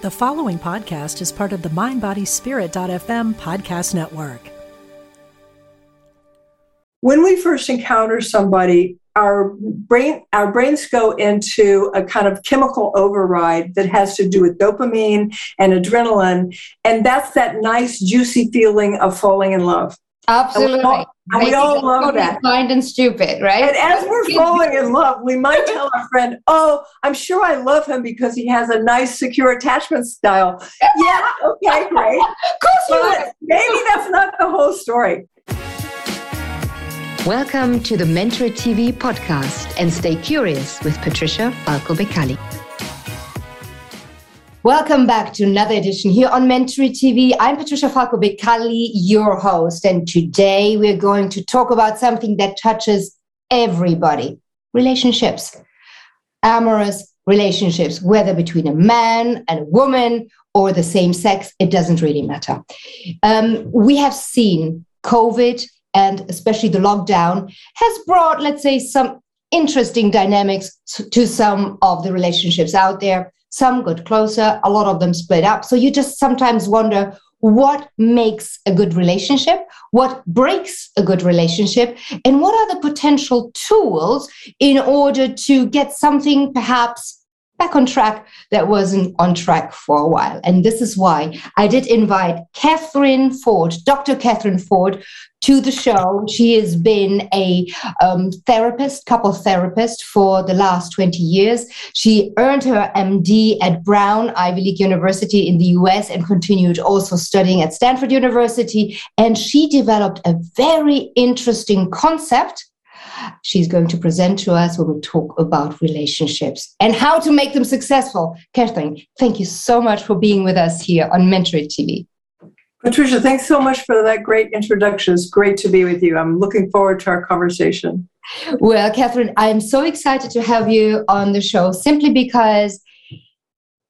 The following podcast is part of the MindBodySpirit.fm podcast network. When we first encounter somebody, our brain our brains go into a kind of chemical override that has to do with dopamine and adrenaline and that's that nice juicy feeling of falling in love Absolutely. And we all, and we all love that. Kind and stupid, right? And as we're falling in love, we might tell our friend, "Oh, I'm sure I love him because he has a nice, secure attachment style." yeah. Okay. Great. of course but maybe that's not the whole story. Welcome to the Mentor TV podcast and stay curious with Patricia Falco Beccalli. Welcome back to another edition here on Mentor TV. I'm Patricia Falco Beccalli, your host, and today we're going to talk about something that touches everybody relationships, amorous relationships, whether between a man and a woman or the same sex, it doesn't really matter. Um, we have seen COVID and especially the lockdown has brought, let's say, some interesting dynamics to some of the relationships out there some got closer, a lot of them split up. So you just sometimes wonder what makes a good relationship, what breaks a good relationship, and what are the potential tools in order to get something perhaps back on track that wasn't on track for a while. And this is why I did invite Kathryn Ford, Dr. Kathryn Ford, to the show. She has been a um, therapist, couple therapist for the last 20 years. She earned her MD at Brown Ivy League University in the US and continued also studying at Stanford University. And she developed a very interesting concept she's going to present to us when we talk about relationships and how to make them successful. Kathryn, thank you so much for being with us here on Mentor TV. Patricia, thanks so much for that great introduction. It's great to be with you. I'm looking forward to our conversation. Well, Kathryn, I'm so excited to have you on the show simply because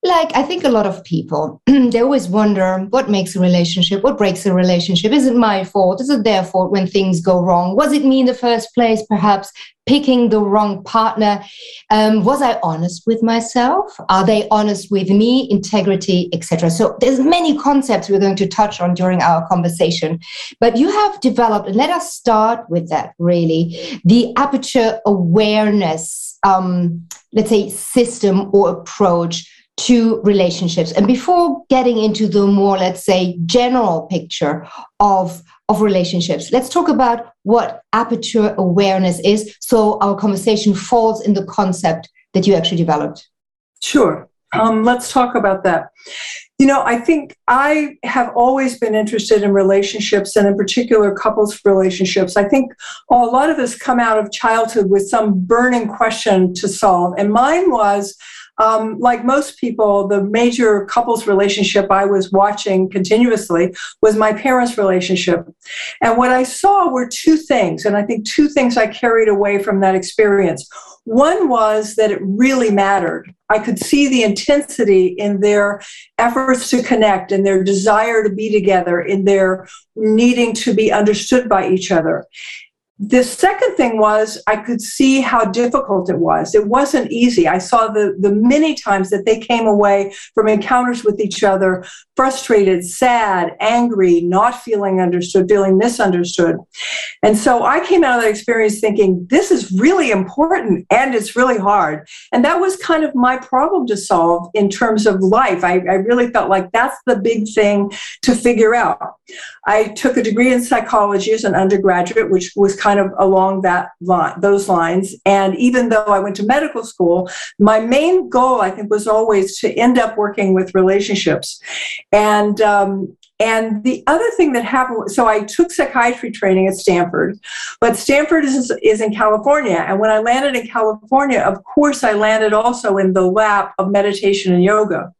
like i think a lot of people they always wonder what makes a relationship what breaks a relationship. Is it my fault? Is it their fault when things go wrong? Was it me in the first place perhaps picking the wrong partner? Um, was i honest with myself? Are they honest with me? Integrity etc so there's many concepts we're going to touch on during our conversation but you have developed let us start with that really the aperture awareness um, let's say system or approach to relationships. And before getting into the more, let's say, general picture of, of relationships, let's talk about what aperture awareness is so our conversation falls in the concept that you actually developed. Sure. Um, let's talk about that. You know, I think I have always been interested in relationships and, in particular, couples relationships. I think a lot of us come out of childhood with some burning question to solve. And mine was um, like most people, the major couples relationship I was watching continuously was my parents' relationship. And what I saw were two things, and I think two things I carried away from that experience. One was that it really mattered. I could see the intensity in their efforts to connect, in their desire to be together, in their needing to be understood by each other the second thing was I could see how difficult it was. It wasn't easy. I saw the, the many times that they came away from encounters with each other frustrated, sad, angry, not feeling understood, feeling misunderstood. And so I came out of that experience thinking, this is really important and it's really hard. And that was kind of my problem to solve in terms of life. I, I really felt like that's the big thing to figure out. I took a degree in psychology as an undergraduate, which was kind of along that line, those lines. And even though I went to medical school, my main goal, I think, was always to end up working with relationships. And um, and the other thing that happened, so I took psychiatry training at Stanford, but Stanford is, is in California. And when I landed in California, of course, I landed also in the lap of meditation and yoga.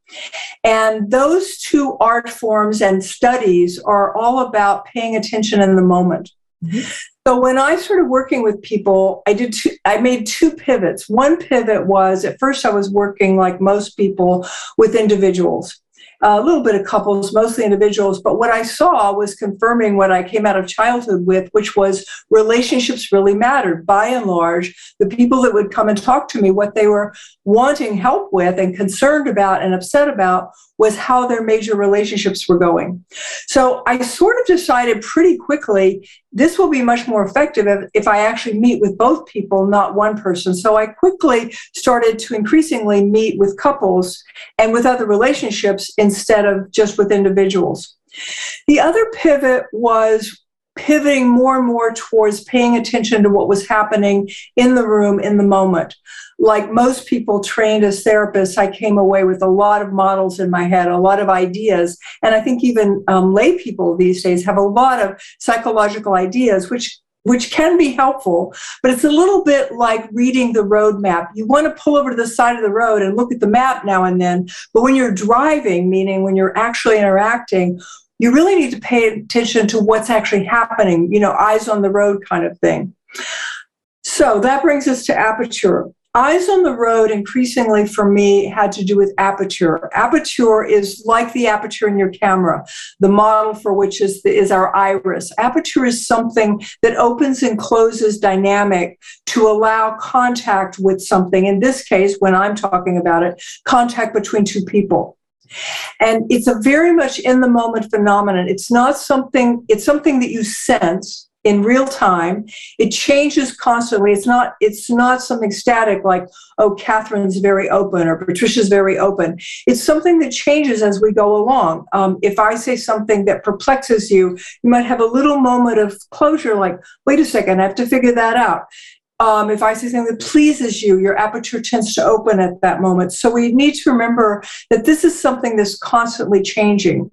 And those two art forms and studies are all about paying attention in the moment. Mm-hmm. So when I started working with people, I did two, I made two pivots. One pivot was at first I was working like most people with individuals. a little bit of couples, mostly individuals. But what I saw was confirming what I came out of childhood with, which was relationships really mattered. By and large, the people that would come and talk to me, what they were wanting help with and concerned about and upset about was how their major relationships were going. So I sort of decided pretty quickly this will be much more effective if, if, I actually meet with both people, not one person. So I quickly started to increasingly meet with couples and with other relationships instead of just with individuals. The other pivot was pivoting more and more towards paying attention to what was happening in the room in the moment like most people trained as therapists, I came away with a lot of models in my head, a lot of ideas. And I think even um, lay people these days have a lot of psychological ideas, which which can be helpful, but it's a little bit like reading the road map. You want to pull over to the side of the road and look at the map now and then, but when you're driving, meaning when you're actually interacting, you really need to pay attention to what's actually happening, you know, eyes on the road kind of thing. So that brings us to aperture. Eyes on the road increasingly for me had to do with aperture. Aperture is like the aperture in your camera, the model for which is, the, is our iris. Aperture is something that opens and closes dynamic to allow contact with something. In this case, when I'm talking about it, contact between two people. And it's a very much in the moment phenomenon. It's not something, it's something that you sense in real time. It changes constantly. It's not it's not something static like oh Kathryn's very open or Patricia's very open. It's something that changes as we go along. Um, if I say something that perplexes you, you might have a little moment of closure, like wait a second, I have to figure that out. Um, if I say something that pleases you, your aperture tends to open at that moment. So we need to remember that this is something that's constantly changing.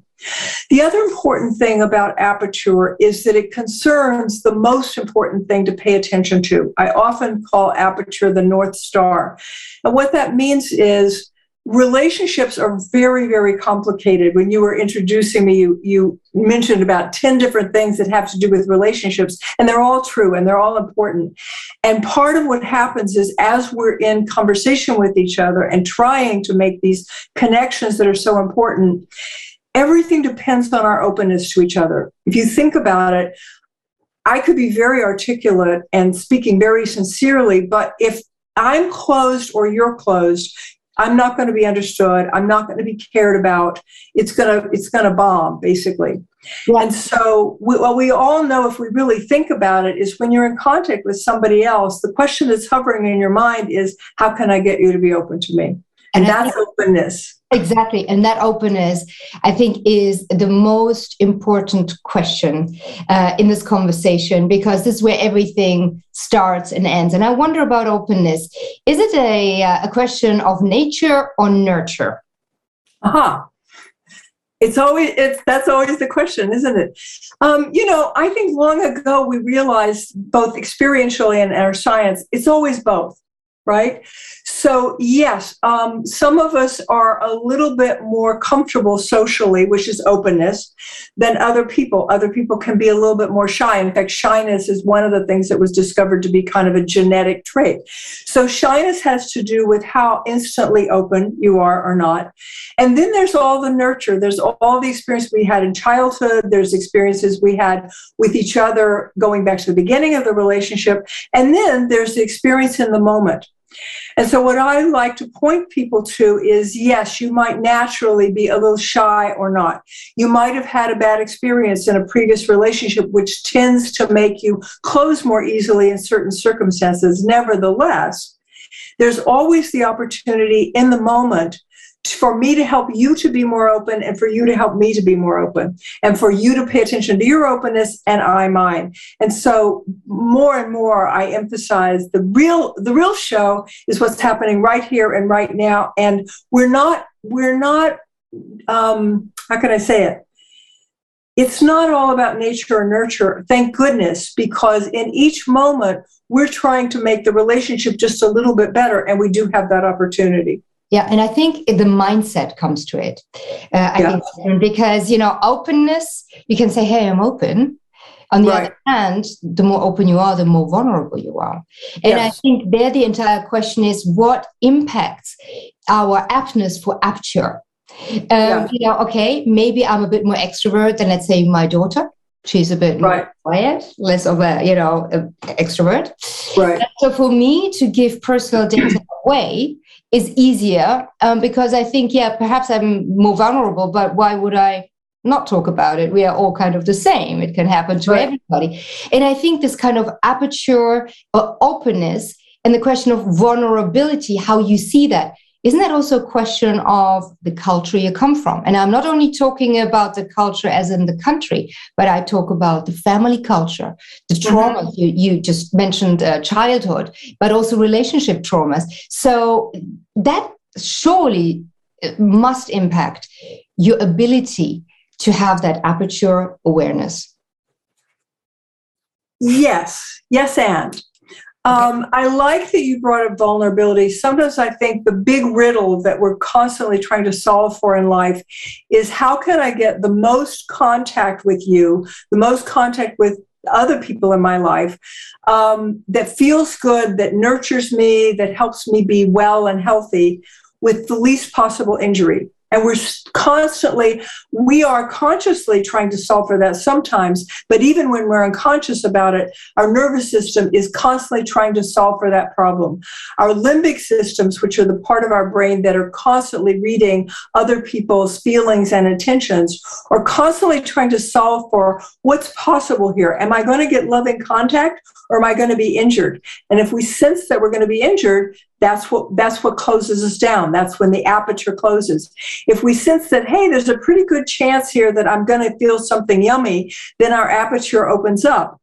The other important thing about aperture is that it concerns the most important thing to pay attention to. I often call aperture the North Star. And what that means is relationships are very, very complicated. When you were introducing me, you, you mentioned about 10 different things that have to do with relationships, and they're all true and they're all important. And part of what happens is as we're in conversation with each other and trying to make these connections that are so important, everything depends on our openness to each other. If you think about it, I could be very articulate and speaking very sincerely, but if I'm closed or you're closed, I'm not going to be understood. I'm not going to be cared about. It's going to it's going to bomb basically. Yeah. And so we, what we all know if we really think about it is when you're in contact with somebody else, the question that's hovering in your mind is how can I get you to be open to me? And, and that's openness. Exactly. And that openness, I think, is the most important question uh, in this conversation because this is where everything starts and ends. And I wonder about openness. Is it a, uh, a question of nature or nurture? Aha. Uh-huh. It's always it's that's always the question, isn't it? Um, you know, I think long ago we realized both experientially and our science, it's always both right? So, yes, um, some of us are a little bit more comfortable socially, which is openness, than other people. Other people can be a little bit more shy. In fact, shyness is one of the things that was discovered to be kind of a genetic trait. So, shyness has to do with how instantly open you are or not. And then there's all the nurture. There's all the experience we had in childhood. There's experiences we had with each other going back to the beginning of the relationship. And then there's the experience in the moment. And so, what I like to point people to is yes, you might naturally be a little shy or not. You might have had a bad experience in a previous relationship, which tends to make you close more easily in certain circumstances. Nevertheless, there's always the opportunity in the moment for me to help you to be more open and for you to help me to be more open and for you to pay attention to your openness and I mine. And so more and more I emphasize the real the real show is what's happening right here and right now. And we're not we're not um, how can I say it? It's not all about nature or nurture, thank goodness, because in each moment we're trying to make the relationship just a little bit better, and we do have that opportunity. Yeah, and I think the mindset comes to it. Uh, I yeah. think because you know openness, you can say, "Hey, I'm open." On the right. other hand, the more open you are, the more vulnerable you are. And yes. I think there the entire question is what impacts our aptness for aperture Um, yeah. You know, okay, maybe I'm a bit more extrovert than let's say my daughter. She's a bit right. more quiet, less of a you know extrovert. Right. so for me to give personal data away is easier um, because I think yeah perhaps I'm more vulnerable, but why would I not talk about it? We are all kind of the same. It can happen to right. everybody, and I think this kind of aperture or openness and the question of vulnerability, how you see that isn't that also a question of the culture you come from? And I'm not only talking about the culture as in the country, but I talk about the family culture, the mm-hmm. mm-hmm. you, you just mentioned, uh, childhood, but also relationship traumas. So that surely uh, must impact your ability to have that aperture awareness. Yes, yes, and um, I like that you brought up vulnerability. Sometimes I think the big riddle that we're constantly trying to solve for in life is how can I get the most contact with you, the most contact with other people in my life um, that feels good, that nurtures me, that helps me be well and healthy with the least possible injury. And we're constantly, we are consciously trying to solve for that sometimes, but even when we're unconscious about it, our nervous system is constantly trying to solve for that problem. Our limbic systems, which are the part of our brain that are constantly reading other people's feelings and intentions, are constantly trying to solve for what's possible here. Am I going to get loving contact or am I going to be injured? And if we sense that we're going to be injured, that's what that's what closes us down. That's when the aperture closes. If we sense that hey there's a pretty good chance here that i'm going to feel something yummy then our aperture opens up.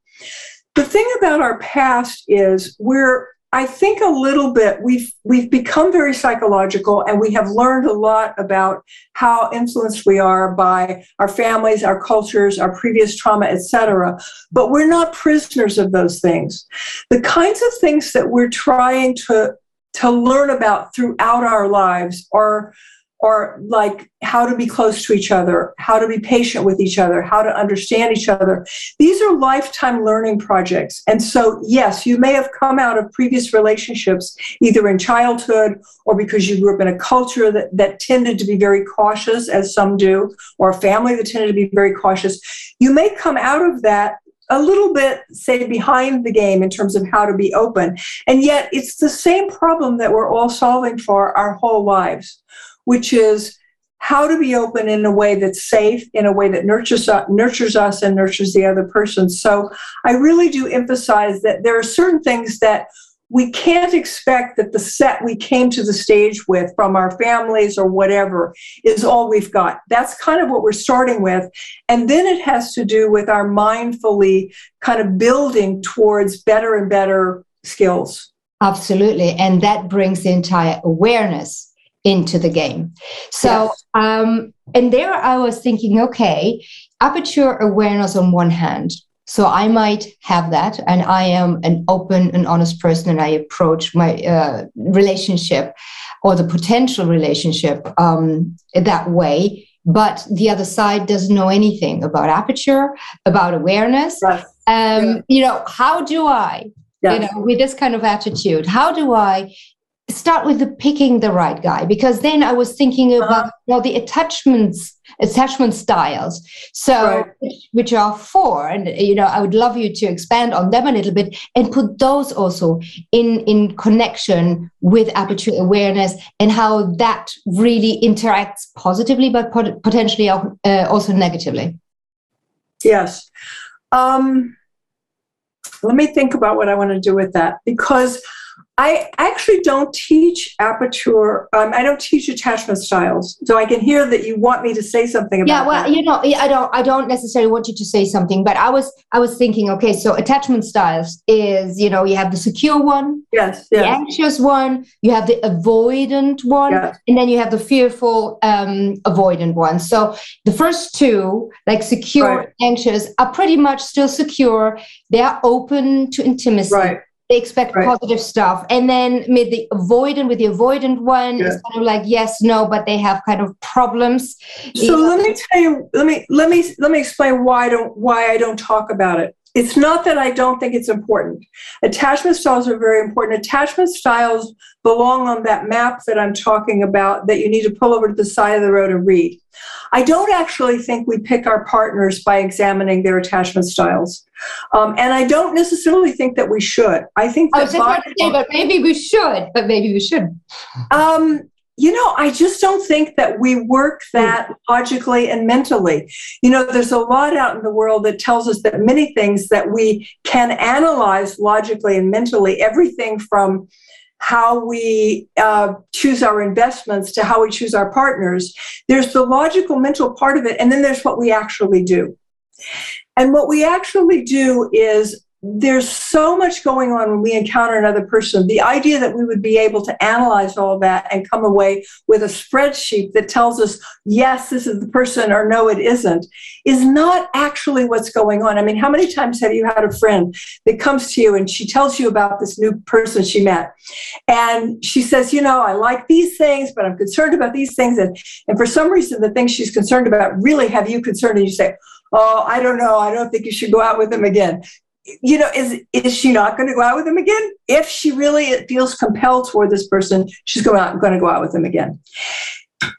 The thing about our past is we're i think a little bit we've we've become very psychological and we have learned a lot about how influenced we are by our families our cultures our previous trauma etc but we're not prisoners of those things. The kinds of things that we're trying to to learn about throughout our lives or or like how to be close to each other, how to be patient with each other, how to understand each other. These are lifetime learning projects. And so, yes, you may have come out of previous relationships, either in childhood or because you grew up in a culture that, that tended to be very cautious, as some do, or a family that tended to be very cautious. You may come out of that a little bit, say, behind the game in terms of how to be open. And yet it's the same problem that we're all solving for our whole lives, which is how to be open in a way that's safe, in a way that nurtures, nurtures us and nurtures the other person. So I really do emphasize that there are certain things that we can't expect that the set we came to the stage with from our families or whatever is all we've got. That's kind of what we're starting with. And then it has to do with our mindfully kind of building towards better and better skills. Absolutely. And that brings the entire awareness into the game. So, yes. um, and there I was thinking, okay, aperture awareness on one hand, so I might have that, and I am an open and honest person, and I approach my uh, relationship or the potential relationship um, that way. But the other side doesn't know anything about aperture, about awareness. Right. Um, yeah. You know, how do I, you know, with this kind of attitude, how do I start with the picking the right guy? Because then I was thinking uh-huh. about uh-huh. you know, the attachments attachment styles. So right. which, which, are four and you know i would love you to expand on them a little bit and put those also in in connection with aperture awareness and how that really interacts positively but pot- potentially uh, also negatively. Yes. Um, let me think about what i want to do with that because I actually don't teach aperture. Um, I don't teach attachment styles. So I can hear that you want me to say something about. Yeah, well, that. you know, I don't. I don't necessarily want you to say something, but I was, I was thinking. Okay, so attachment styles is, you know, you have the secure one, yes, yes. the anxious one, you have the avoidant one, yes. and then you have the fearful um, avoidant one. So the first two, like secure, right. anxious, are pretty much still secure. They are open to intimacy. Right they expect right. positive stuff and then with the avoidant with the avoidant one yeah. it's kind of like yes no but they have kind of problems so let me tell you let me let me let me explain why i don't why i don't talk about it it's not that I don't think it's important. Attachment styles are very important. Attachment styles belong on that map that I'm talking about that you need to pull over to the side of the road and read. I don't actually think we pick our partners by examining their attachment styles. Um, and I don't necessarily think that we should. I think that. I was just about to say, but maybe we should, but maybe we should. Um, you know, I just don't think that we work that logically and mentally. You know, there's a lot out in the world that tells us that many things that we can analyze logically and mentally, everything from how we uh, choose our investments to how we choose our partners. There's the logical mental part of it, and then there's what we actually do. And what we actually do is there's so much going on when we encounter another person. The idea that we would be able to analyze all that and come away with a spreadsheet that tells us, yes, this is the person or no, it isn't, is not actually what's going on. I mean, how many times have you had a friend that comes to you and she tells you about this new person she met? And she says, you know, I like these things, but I'm concerned about these things. And, and for some reason, the things she's concerned about really have you concerned. And you say, oh i don't know i don't think you should go out with him again you know, is is she not going to go out with him again? If she really feels compelled toward this person, she's going out going to go out with him again.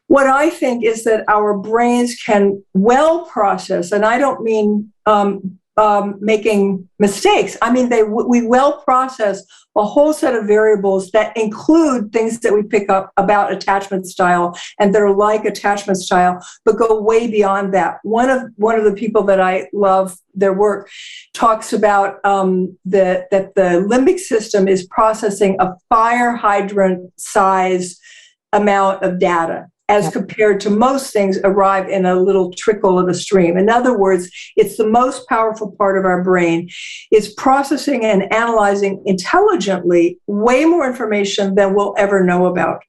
What I think is that our brains can well process, and I don't mean um, um, making mistakes. I mean, they we well process a whole set of variables that include things that we pick up about attachment style and that are like attachment style, but go way beyond that. One of one of the people that I love their work talks about um, the, that the limbic system is processing a fire hydrant size amount of data as compared to most things arrive in a little trickle of a stream. In other words, it's the most powerful part of our brain. It's processing and analyzing intelligently way more information than we'll ever know about.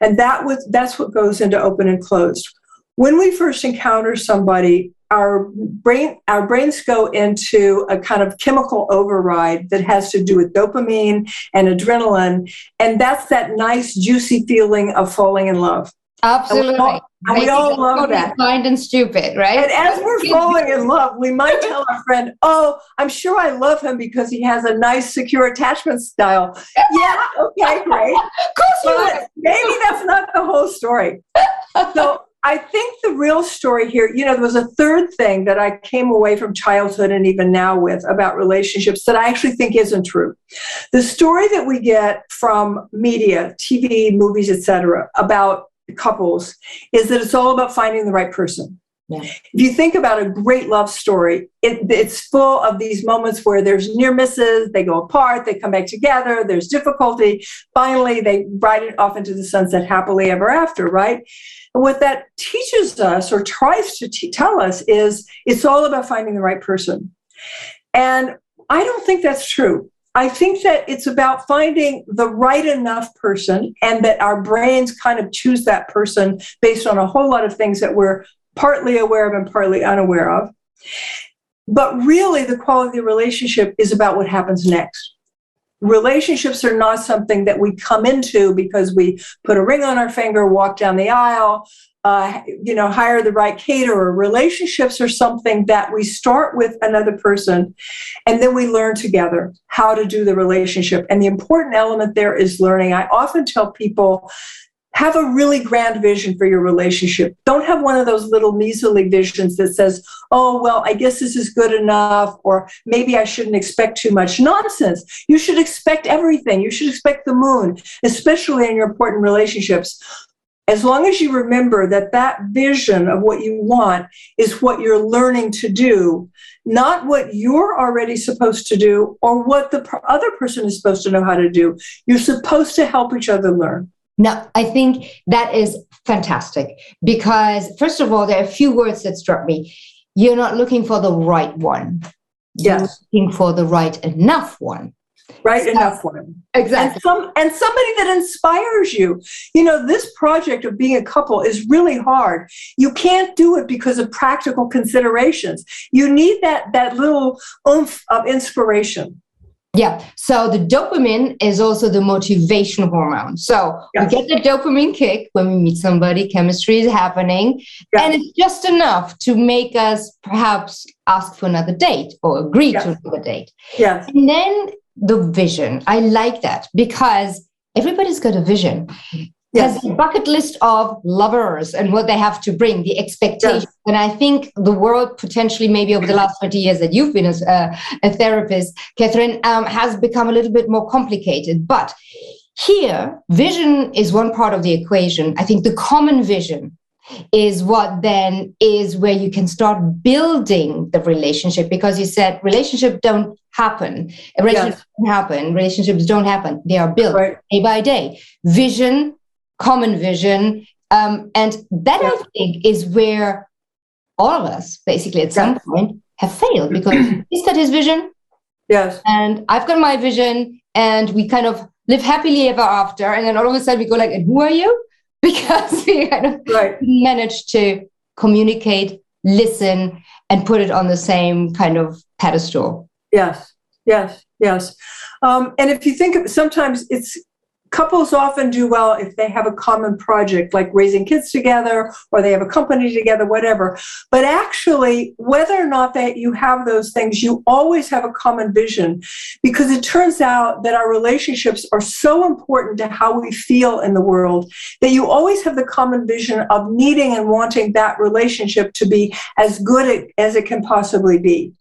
And that was that's what goes into open and closed. When we first encounter somebody, our brain our brains go into a kind of chemical override that has to do with dopamine and adrenaline and that's that nice juicy feeling of falling in love Absolutely. And we all, and we all love that. Blind and stupid, right? And as we're falling in love, we might tell our friend, "Oh, I'm sure I love him because he has a nice, secure attachment style." yeah. Okay. Great. of course, but maybe that's not the whole story. So I think the real story here, you know, there was a third thing that I came away from childhood and even now with about relationships that I actually think isn't true. The story that we get from media, TV, movies, etc., about couples is that it's all about finding the right person. Yeah. If you think about a great love story, it, it's full of these moments where there's near misses, they go apart, they come back together, there's difficulty. Finally, they ride it off into the sunset happily ever after, right? And what that teaches us or tries to t- tell us is it's all about finding the right person. And I don't think that's true. I think that it's about finding the right enough person and that our brains kind of choose that person based on a whole lot of things that we're partly aware of and partly unaware of. But really, the quality of the relationship is about what happens next. Relationships are not something that we come into because we put a ring on our finger, walk down the aisle, uh, you know, hire the right caterer. Relationships are something that we start with another person and then we learn together how to do the relationship. And the important element there is learning. I often tell people, have a really grand vision for your relationship. Don't have one of those little measly visions that says, oh, well, I guess this is good enough, or maybe I shouldn't expect too much. Nonsense. You should expect everything. You should expect the moon, especially in your important relationships as long as you remember that that vision of what you want is what you're learning to do, not what you're already supposed to do or what the other person is supposed to know how to do. You're supposed to help each other learn. No, I think that is fantastic because, first of all, there are a few words that struck me. You're not looking for the right one. Yes. You're looking for the right enough one right so, enough for him exactly and, some, and somebody that inspires you you know this project of being a couple is really hard you can't do it because of practical considerations you need that that little oomph of inspiration Yeah. So the dopamine is also the motivation hormone. So Yes. we get the dopamine kick when we meet somebody, chemistry is happening, Yeah. and it's just enough to make us perhaps ask for another date or agree Yes. to another date. Yes. And then the vision. I like that because everybody's got a vision. Yes. Has a bucket list of lovers and what they have to bring, the expectations. And I think the world potentially, maybe over the last 20 years that you've been as a, a therapist, Kathryn, um, has become a little bit more complicated. But here, vision is one part of the equation. I think the common vision is what then is where you can start building the relationship because you said relationship don't happen relationships don't happen relationships don't happen they are built Right. day by day vision common vision um, and that i think is where all of us basically at some point have failed because he's got his vision Yes. and I've got my vision, and we kind of live happily ever after. And then all of a sudden we go like, "And who are you?" Because we kind of Right. managed to communicate, listen, and put it on the same kind of pedestal. Yes, yes, yes. Um, and if you think of sometimes it's couples often do well if they have a common project like raising kids together or they have a company together, whatever. But actually, whether or not that you have those things, you always have a common vision because it turns out that our relationships are so important to how we feel in the world that you always have the common vision of needing and wanting that relationship to be as good as it can possibly be.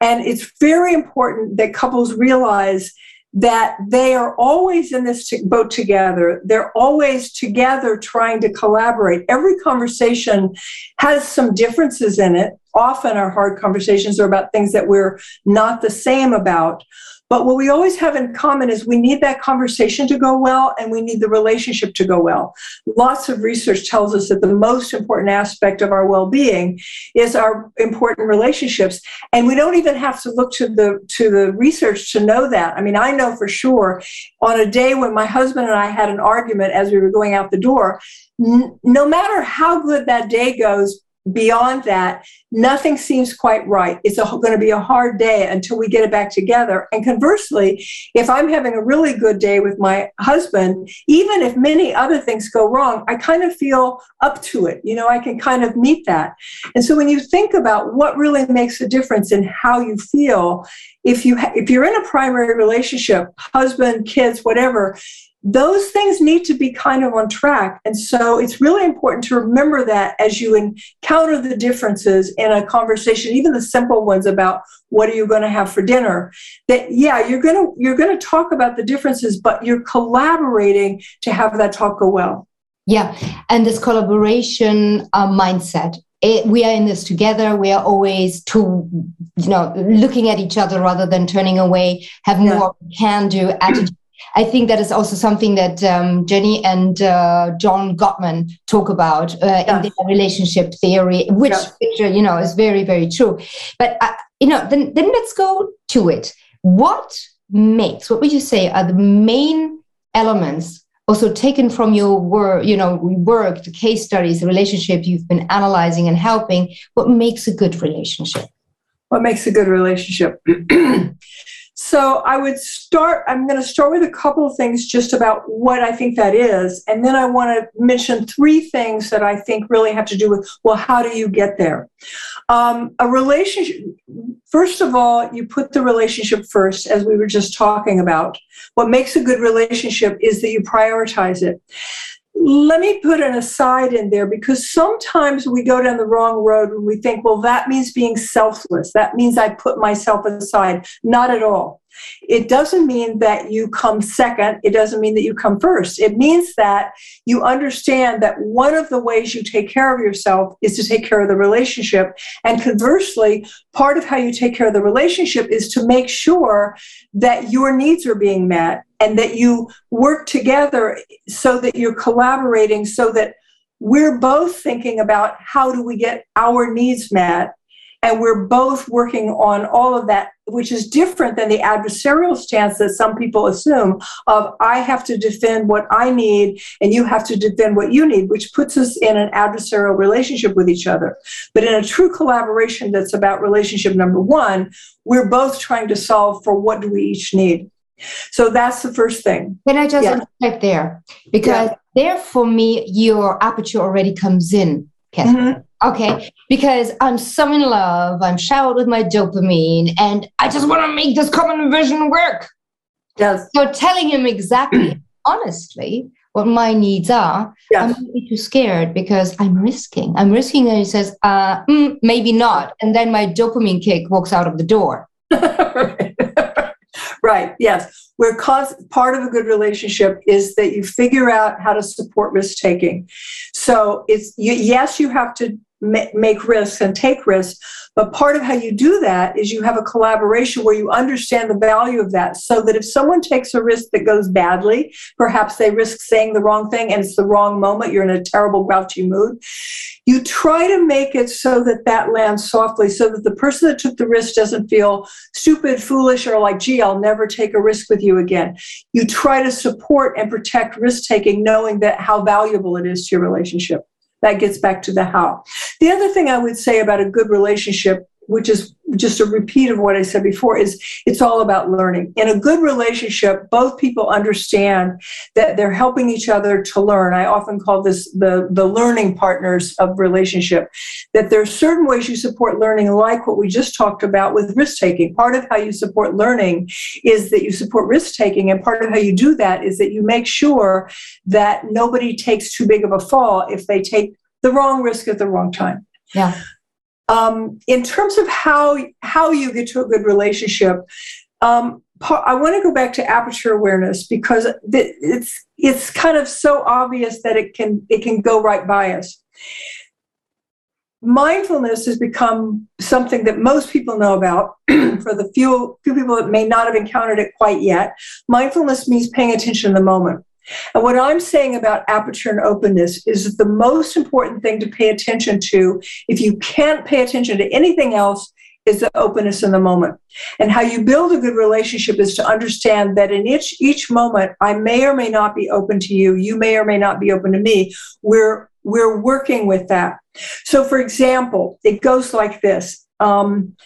And it's very important that couples realize that they are always in this boat together. They're always together trying to collaborate. Every conversation has some differences in it. Often our hard conversations are about things that we're not the same about. But what we always have in common is we need that conversation to go well and we need the relationship to go well. Lots of research tells us that the most important aspect of our well being is our important relationships and we don't even have to look to the to the research to know that i mean i know for sure on a day when my husband and i had an argument as we were going out the door no matter how good that day goes beyond that nothing seems quite right. It's going to be a hard day until we get it back together. And conversely if i'm having a really good day with my husband even if many other things go wrong i kind of feel up to it. You know i can kind of meet that. And so when you think about what really makes a difference in how you feel, if you ha- if you're in a primary relationship, husband, kids, whatever, those things need to be kind of on track. And so it's really important to remember that as you encounter the differences in a conversation, even the simple ones about what are you going to have for dinner, that yeah, you're going to you're going to talk about the differences, but you're collaborating to have that talk go well. Yeah, and this collaboration uh, mindset. It, we are in this together. We are always to, you know, looking at each other rather than turning away. Have Yeah. more can-do attitude. I think that is also something that um, Jenny and uh, John Gottman talk about uh, in Yeah. their relationship theory, which, Yeah. uh, you know is very very true. But uh, you know, then then let's go to it. What makes? What would you say are the main elements also taken from your work, you know, work, the case studies, the relationship you've been analyzing and helping, what makes a good relationship? what makes a good relationship. so I would start, I'm going to start with a couple of things just about what I think that is. And then I want to mention three things that I think really have to do with, well, how do you get there? Um, a relationship, first of all, you put the relationship first, as we were just talking about. What makes a good relationship is that you prioritize it let me put an aside in there because sometimes we go down the wrong road when we think, well, that means being selfless. That means I put myself aside. Not at all. It doesn't mean that you come second. It doesn't mean that you come first. It means that you understand that one of the ways you take care of yourself is to take care of the relationship. And conversely, part of how you take care of the relationship is to make sure that your needs are being met and that you work together so that you're collaborating so that we're both thinking about how do we get our needs met and we're both working on all of that which is different than the adversarial stance that some people assume of i have to defend what i need and you have to defend what you need which puts us in an adversarial relationship with each other. But in a true collaboration that's about relationship number one we're both trying to solve for what do we each need so that's the first thing can i just yeah. interject there because yeah. there for me your aperture already comes in Mm-hmm. Okay, because I'm so in love, I'm showered with my dopamine, and I just want to make this common vision work. Yes. So telling him exactly, honestly, what my needs are, yes. I'm too scared because I'm risking. I'm risking, and he says, uh, mm, maybe not, and then my dopamine kick walks out of the door. right. Yes. Where cause, part of a good relationship is that you figure out how to support risk taking. So it's you, yes, you have to make risks and take risks. But part of how you do that is you have a collaboration where you understand the value of that so that if someone takes a risk that goes badly, perhaps they risk saying the wrong thing and it's the wrong moment, you're in a terrible, grouchy mood, you try to make it so that that lands softly so that the person that took the risk doesn't feel stupid, foolish, or like, gee, I'll never take a risk with you again. You try to support and protect risk taking, knowing that how valuable it is to your relationship that gets back to the how. The other thing I would say about a good relationship, which is just a repeat of what I said before, is it's all about learning. In a good relationship, both people understand that they're helping each other to learn. I often call this the, the learning partners of relationship, that there are certain ways you support learning, like what we just talked about with risk taking. Part of how you support learning is that you support risk taking, and part of how you do that is that you make sure that nobody takes too big of a fall if they take the wrong risk at the wrong time. Yeah. Um, in terms of how how you get to a good relationship, um, I want to go back to aperture awareness because it's it's kind of so obvious that it can it can go right by us. Mindfulness has become something that most people know about. For the few few people that may not have encountered it quite yet, mindfulness means paying attention in the moment. And what I'm saying about aperture and openness is that the most important thing to pay attention to, if you can't pay attention to anything else, is the openness in the moment. And how you build a good relationship is to understand that in each each moment, I may or may not be open to you. You may or may not be open to me. We're we're working with that. So, for example, it goes like this. Um,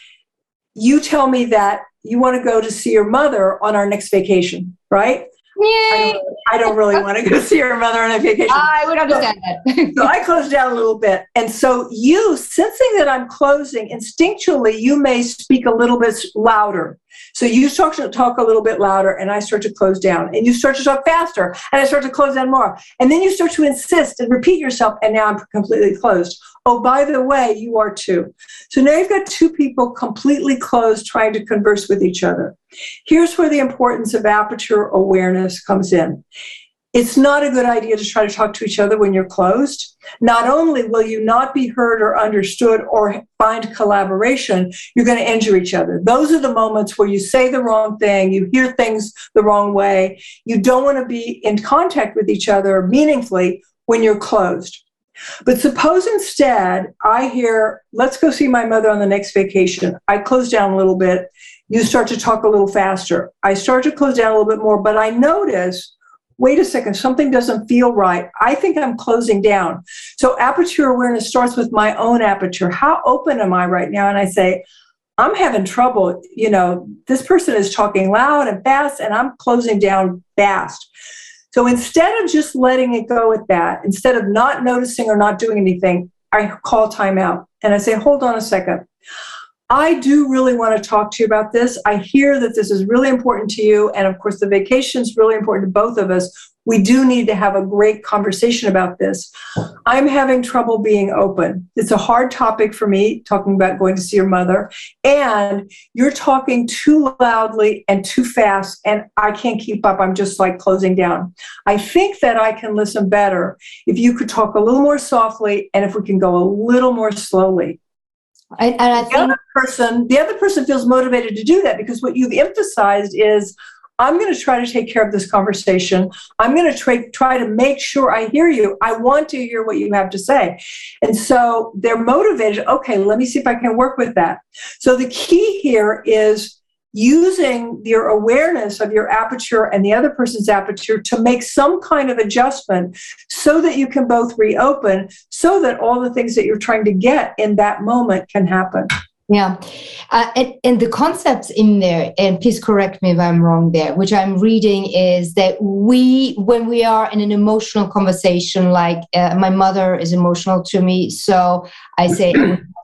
you tell me that you want to go to see your mother on our next vacation, right? I don't, I don't, really want to go see your mother on a vacation. I would understand so, that. so I close down a little bit. And so you, sensing that I'm closing, instinctually, you may speak a little bit louder. So you start to talk a little bit louder, and I start to close down. And you start to talk faster, and I start to close down more. And then you start to insist and repeat yourself, and now I'm completely closed. Oh, by the way, you are too. So now you've got two people completely closed trying to converse with each other. Here's where the importance of aperture awareness comes in. It's not a good idea to try to talk to each other when you're closed. Not only will you not be heard or understood or find collaboration, you're going to injure each other. Those are the moments where you say the wrong thing, you hear things the wrong way. You don't want to be in contact with each other meaningfully when you're closed. But suppose instead I hear, let's go see my mother on the next vacation. I close down a little bit. You start to talk a little faster. I start to close down a little bit more, but I notice, wait a second, something doesn't feel right. I think I'm closing down. So aperture awareness starts with my own aperture. How open am I right now? And I say, I'm having trouble. You know, this person is talking loud and fast, and I'm closing down fast. So instead of just letting it go at that, instead of not noticing or not doing anything, I call timeout and I say, hold on a second. I do really want to talk to you about this. I hear that this is really important to you. And of course, the vacation is really important to both of us we do need to have a great conversation about this. I'm having trouble being open. It's a hard topic for me, talking about going to see your mother. And you're talking too loudly and too fast, and I can't keep up. I'm just like closing down. I think that I can listen better if you could talk a little more softly and if we can go a little more slowly. I, and I the other person, the other person feels motivated to do that because what you've emphasized is I'm going to try to take care of this conversation. I'm going to try, try to make sure I hear you. I want to hear what you have to say. And so they're motivated. Okay, let me see if I can work with that. So the key here is using your awareness of your aperture and the other person's aperture to make some kind of adjustment so that you can both reopen so that all the things that you're trying to get in that moment can happen. Yeah. Uh, and, and, the concepts in there and please correct me if i'm wrong there which i'm reading is that we when we are in an emotional conversation like uh, my mother is emotional to me so i say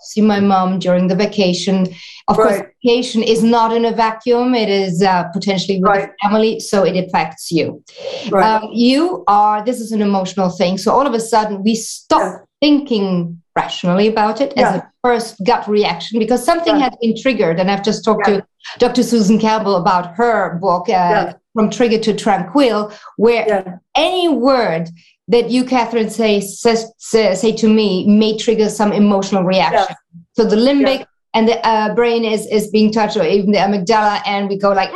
see my mom during the vacation of right. course, vacation is not in a vacuum. It is uh, potentially with right. the family, so it affects you. Right. Um, you are, this is an emotional thing. So all of a sudden, we stop yeah. thinking rationally about it yeah. as a first gut reaction because something yeah. has been triggered. And I've just talked to Dr. Susan Campbell about her book, uh, From Trigger to Tranquil, where any word that you, Kathryn, say, says, say, say to me may trigger some emotional reaction. So the limbic and the uh, brain is is being touched or even the amygdala and we go like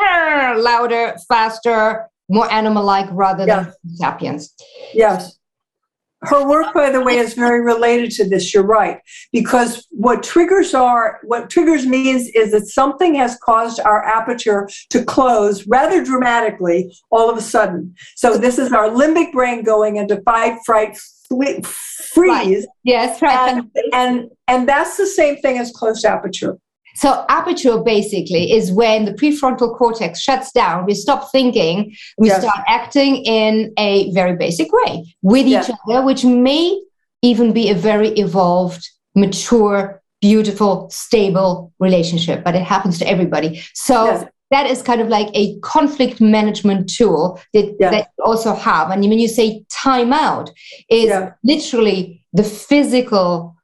louder faster more animal like rather than sapiens. Yes her work by the way is very related to this you're right because what triggers are what triggers means is that something has caused our aperture to close rather dramatically all of a sudden so this is our limbic brain going into fight fright freeze. Right. Yes, right. And, and and that's the same thing as closed aperture. So aperture basically is when the prefrontal cortex shuts down. We stop thinking. We yes. start acting in a very basic way with yes. each other, which may even be a very evolved, mature, beautiful, stable relationship. But it happens to everybody. So yes that is kind of like a conflict management tool that, that you also have. And when you say timeout, is literally the physical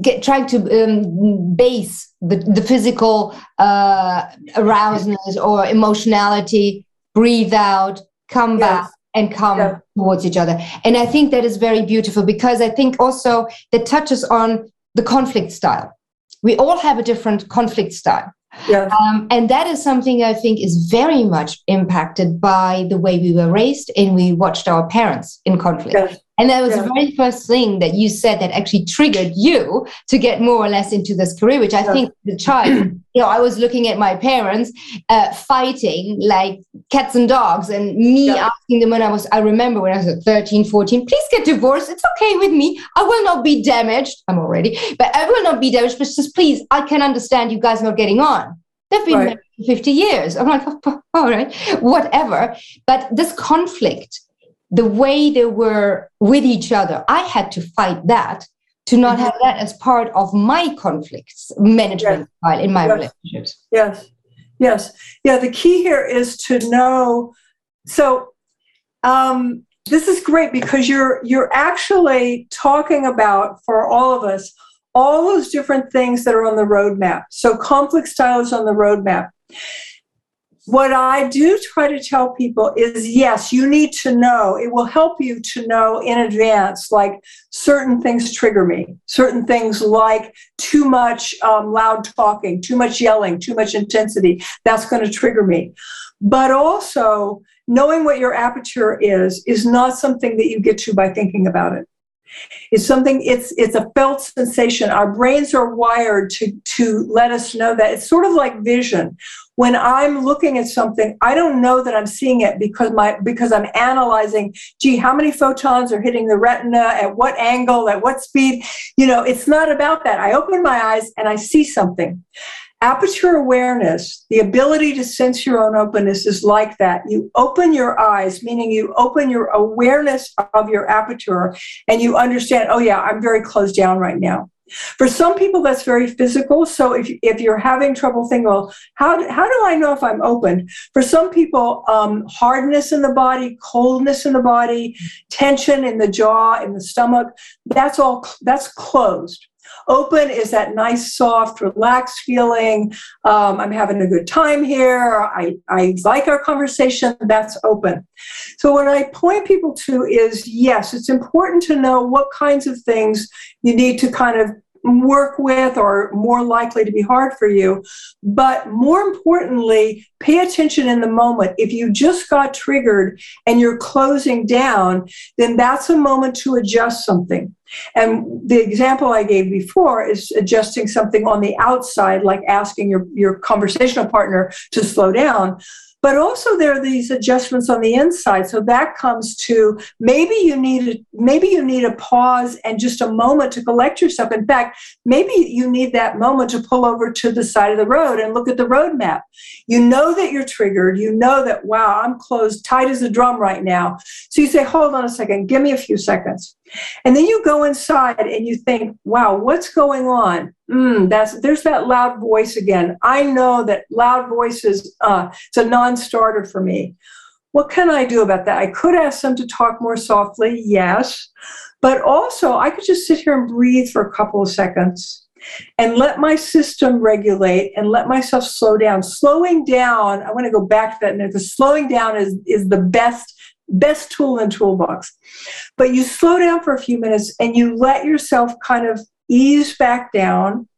get trying to um, base the, the physical uh, or emotionality, breathe out, come yes. back and come yeah. towards each other. And I think that is very beautiful because I think also that touches on the conflict style. We all have a different conflict style. Yeah. Um, and that is something I think is very much impacted by the way we were raised and we watched our parents in conflict. Yes. And that was yeah. the very first thing that you said that actually triggered you to get more or less into this career, which I yeah. think the child, you know, I was looking at my parents uh, fighting like cats and dogs and me yeah. asking them when I was, I remember when I was 13, 14, please get divorced. It's okay with me. I will not be damaged. I'm already, but I will not be damaged. But just please, I can understand you guys not getting on. They've been right. married 50 years. I'm like, oh, all right, whatever. But this conflict, the way they were with each other, I had to fight that to not mm-hmm. have that as part of my conflicts management yes. style in my yes. relationships. Yes, yes, yeah. The key here is to know. So, um, this is great because you're you're actually talking about for all of us all those different things that are on the roadmap. So, conflict style is on the roadmap what I do try to tell people is yes, you need to know. It will help you to know in advance, like certain things trigger me, certain things like too much um, loud talking, too much yelling, too much intensity. That's going to trigger me. But also, knowing what your aperture is, is not something that you get to by thinking about it. It's something, it's, it's a felt sensation. Our brains are wired to, to let us know that. It's sort of like vision when I'm looking at something, I don't know that I'm seeing it because my because I'm analyzing, gee, how many photons are hitting the retina at what angle, at what speed? You know, it's not about that. I open my eyes and I see something. Aperture awareness, the ability to sense your own openness is like that. You open your eyes, meaning you open your awareness of your aperture and you understand, oh, yeah, I'm very closed down right now. For some people, that's very physical. So if, if you're having trouble thinking, well, how how do I know if I'm open? For some people, um, hardness in the body, coldness in the body, tension in the jaw, in the stomach, that's all, that's closed. Open is that nice, soft, relaxed feeling. Um, I'm having a good time here. I, I like our conversation. That's open. So, what I point people to is yes, it's important to know what kinds of things you need to kind of work with or more likely to be hard for you. But more importantly, pay attention in the moment. If you just got triggered and you're closing down, then that's a moment to adjust something. And the example I gave before is adjusting something on the outside, like asking your, your conversational partner to slow down. But also there are these adjustments on the inside. So that comes to maybe you need a, maybe you need a pause and just a moment to collect yourself. In fact, maybe you need that moment to pull over to the side of the road and look at the road map. You know that you're triggered. You know that wow, I'm closed tight as a drum right now. So you say, hold on a second, give me a few seconds. And then you go inside and you think, wow, what's going on? Mm, that's there's that loud voice again. I know that loud voices, uh, it's a non-starter for me. What can I do about that? I could ask them to talk more softly, yes. But also I could just sit here and breathe for a couple of seconds and let my system regulate and let myself slow down. Slowing down, I want to go back to that because slowing down is, is the best best tool in toolbox. But you slow down for a few minutes and you let yourself kind of ease back down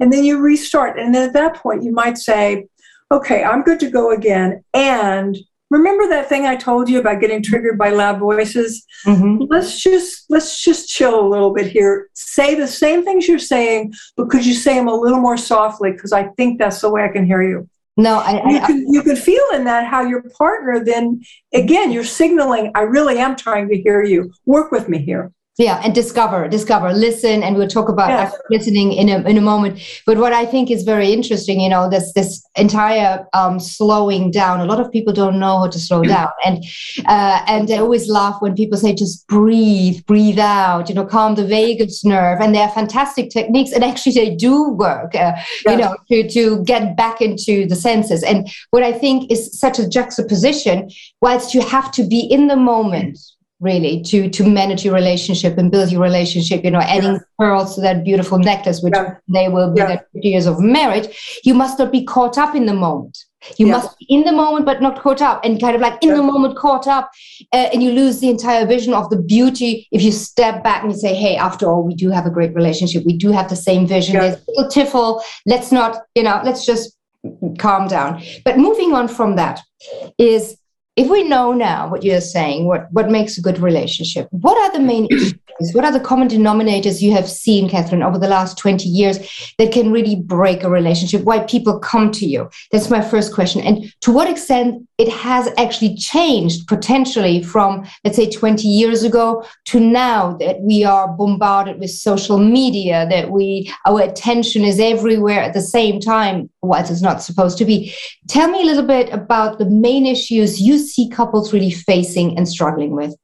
and then you restart. And then at that point, you might say, okay, I'm good to go again. And remember that thing I told you about getting triggered by loud voices? Mm-hmm. Let's just let's just chill a little bit here. Say the same things you're saying, but could you say them a little more softly? Because I think that's the way I can hear you. No, I, you, can, you can feel in that how your partner then, again, you're signaling, I really am trying to hear you. Work with me here yeah and discover discover listen and we'll talk about yes. listening in a, in a moment. But what i think is very interesting you know this this entire um, slowing down a lot of people don't know how to slow down. And uh, and i always laugh when people say just breathe breathe out you know calm the vagus nerve. And they're fantastic techniques and actually they do work uh, yes. you know to to get back into the senses. And what i think is such a juxtaposition whilst you have to be in the moment really to to manage your relationship and build your relationship you know adding yes. pearls to that beautiful necklace which yeah. they will be yeah. the years of marriage you must not be caught up in the moment you yeah. must be in the moment but not caught up and kind of like in the moment caught up uh, and you lose the entire vision of the beauty if you step back and you say hey after all we do have a great relationship we do have the same vision there's a little tiffle let's not you know let's just calm down but moving on from that is if we know now what you're saying, what, what makes a good relationship, what are the main issues? What are the common denominators you have seen, Kathryn, over the last 20 years that can really break a relationship? Why people come to you? That's my first question. And to what extent it has actually changed potentially from, let's say, 20 years ago to now that we are bombarded with social media, that we our attention is everywhere at the same time, what it's not supposed to be. Tell me a little bit about the main issues you see couples really facing and struggling with?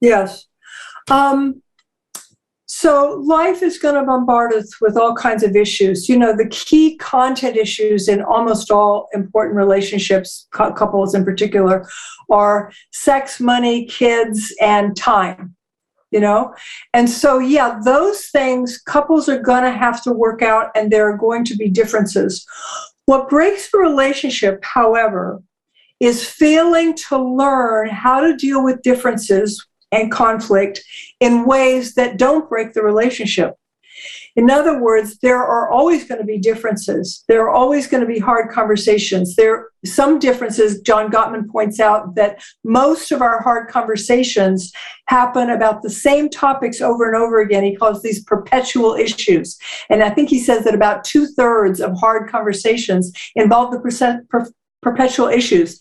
Yes. Um, so life is going to bombard us with all kinds of issues. You know, the key content issues in almost all important relationships, couples in particular, are sex, money, kids, and time. You know, and so yeah, those things couples are going to have to work out, and there are going to be differences. What breaks the relationship, however, is failing to learn how to deal with differences and conflict in ways that don't break the relationship. In other words, there are always going to be differences. There are always going to be hard conversations. There are some differences. John Gottman points out that most of our hard conversations happen about the same topics over and over again. He calls these perpetual issues. And I think he says that about two thirds of hard conversations involve the percent, per, perpetual issues.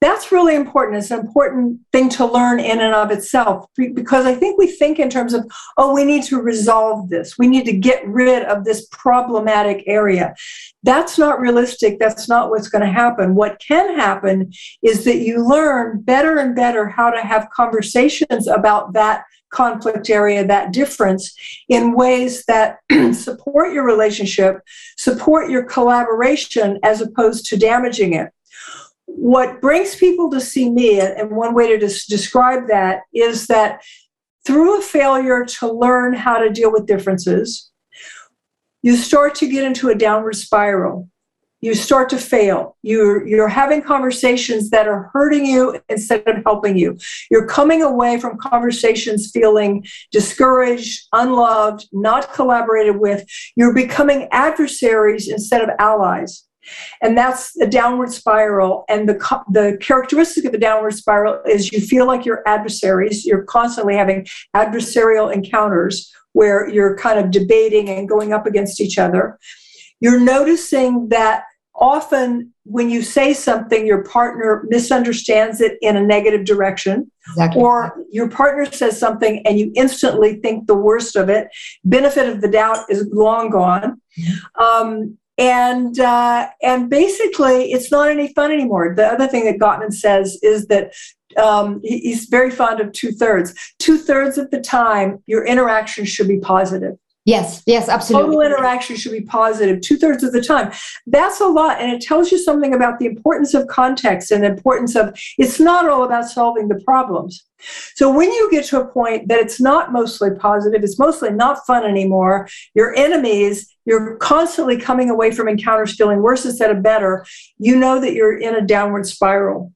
That's really important. It's an important thing to learn in and of itself because I think we think in terms of, oh, we need to resolve this. We need to get rid of this problematic area. That's not realistic. That's not what's going to happen. What can happen is that you learn better and better how to have conversations about that conflict area, that difference, in ways that support your relationship, support your collaboration, as opposed to damaging it what brings people to see me, and one way to des- describe that is that through a failure to learn how to deal with differences, you start to get into a downward spiral. you start to fail. You're, you're having conversations that are hurting you instead of helping you. You're coming away from conversations feeling discouraged, unloved, not collaborated with. You're becoming adversaries instead of allies. And that's a downward spiral. And the, the characteristic of the downward spiral is you feel like you're adversaries. You're constantly having adversarial encounters where you're kind of debating and going up against each other. You're noticing that often when you say something, your partner misunderstands it in a negative direction, exactly. or your partner says something and you instantly think the worst of it. Benefit of the doubt is long gone. Mm-hmm. Um, and uh, and basically, it's not any fun anymore. The other thing that Gottman says is that um, he's very fond of two thirds. Two thirds of the time, your interaction should be positive. Yes, yes, absolutely. Total interaction should be positive two thirds of the time. That's a lot. And it tells you something about the importance of context and the importance of it's not all about solving the problems. So when you get to a point that it's not mostly positive, it's mostly not fun anymore, your enemies, you're constantly coming away from encounters feeling worse instead of better, you know that you're in a downward spiral.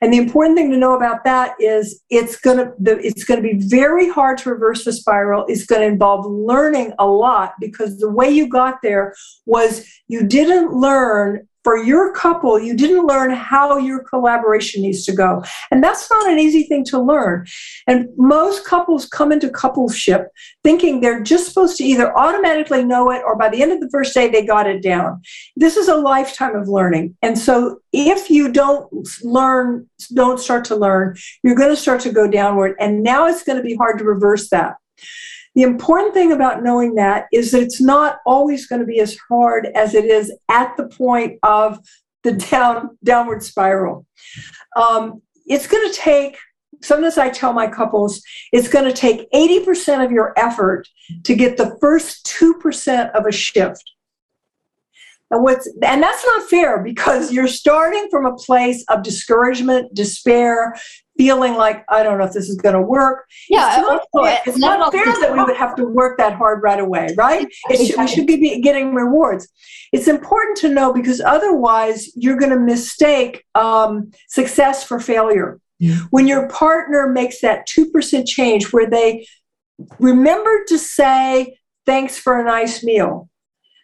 And the important thing to know about that is it's going to it's going to be very hard to reverse the spiral. It's going to involve learning a lot because the way you got there was you didn't learn for your couple, you didn't learn how your collaboration needs to go. And that's not an easy thing to learn. And most couples come into coupleship thinking they're just supposed to either automatically know it or by the end of the first day they got it down. This is a lifetime of learning. And so if you don't learn, don't start to learn, you're going to start to go downward. And now it's going to be hard to reverse that. The important thing about knowing that is that it's not always going to be as hard as it is at the point of the down downward spiral. Um, it's going to take. Sometimes I tell my couples it's going to take 80% of your effort to get the first 2% of a shift. And what's and that's not fair because you're starting from a place of discouragement, despair, feeling like I don't know if this is going to work. Yeah, it's not, fair, it's not fair that we would have to work that hard right away, right? Should, we should be getting rewards. It's important to know because otherwise you're going to mistake um, success for failure. Yeah. When your partner makes that two percent change, where they remember to say thanks for a nice meal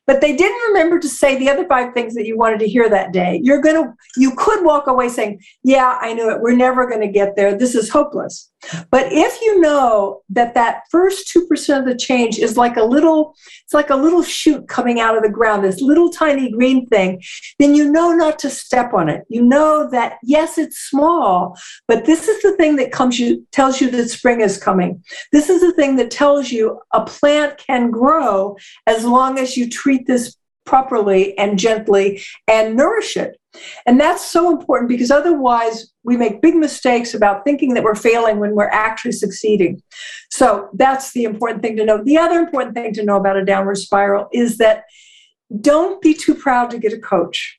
but they didn't remember to say the other five things that you wanted to hear that day. You're going to you could walk away saying yeah i knew it. We're never going to get there. This is hopeless but if you know that that first 2% of the change is like a little it's like a little shoot coming out of the ground this little tiny green thing then you know not to step on it you know that yes it's small but this is the thing that comes you tells you that spring is coming this is the thing that tells you a plant can grow as long as you treat this properly and gently and nourish it. And that's so important because otherwise we make big mistakes about thinking that we're failing when we're actually succeeding. So that's the important thing to know. The other important thing to know about a downward spiral is that don't be too proud to get a coach.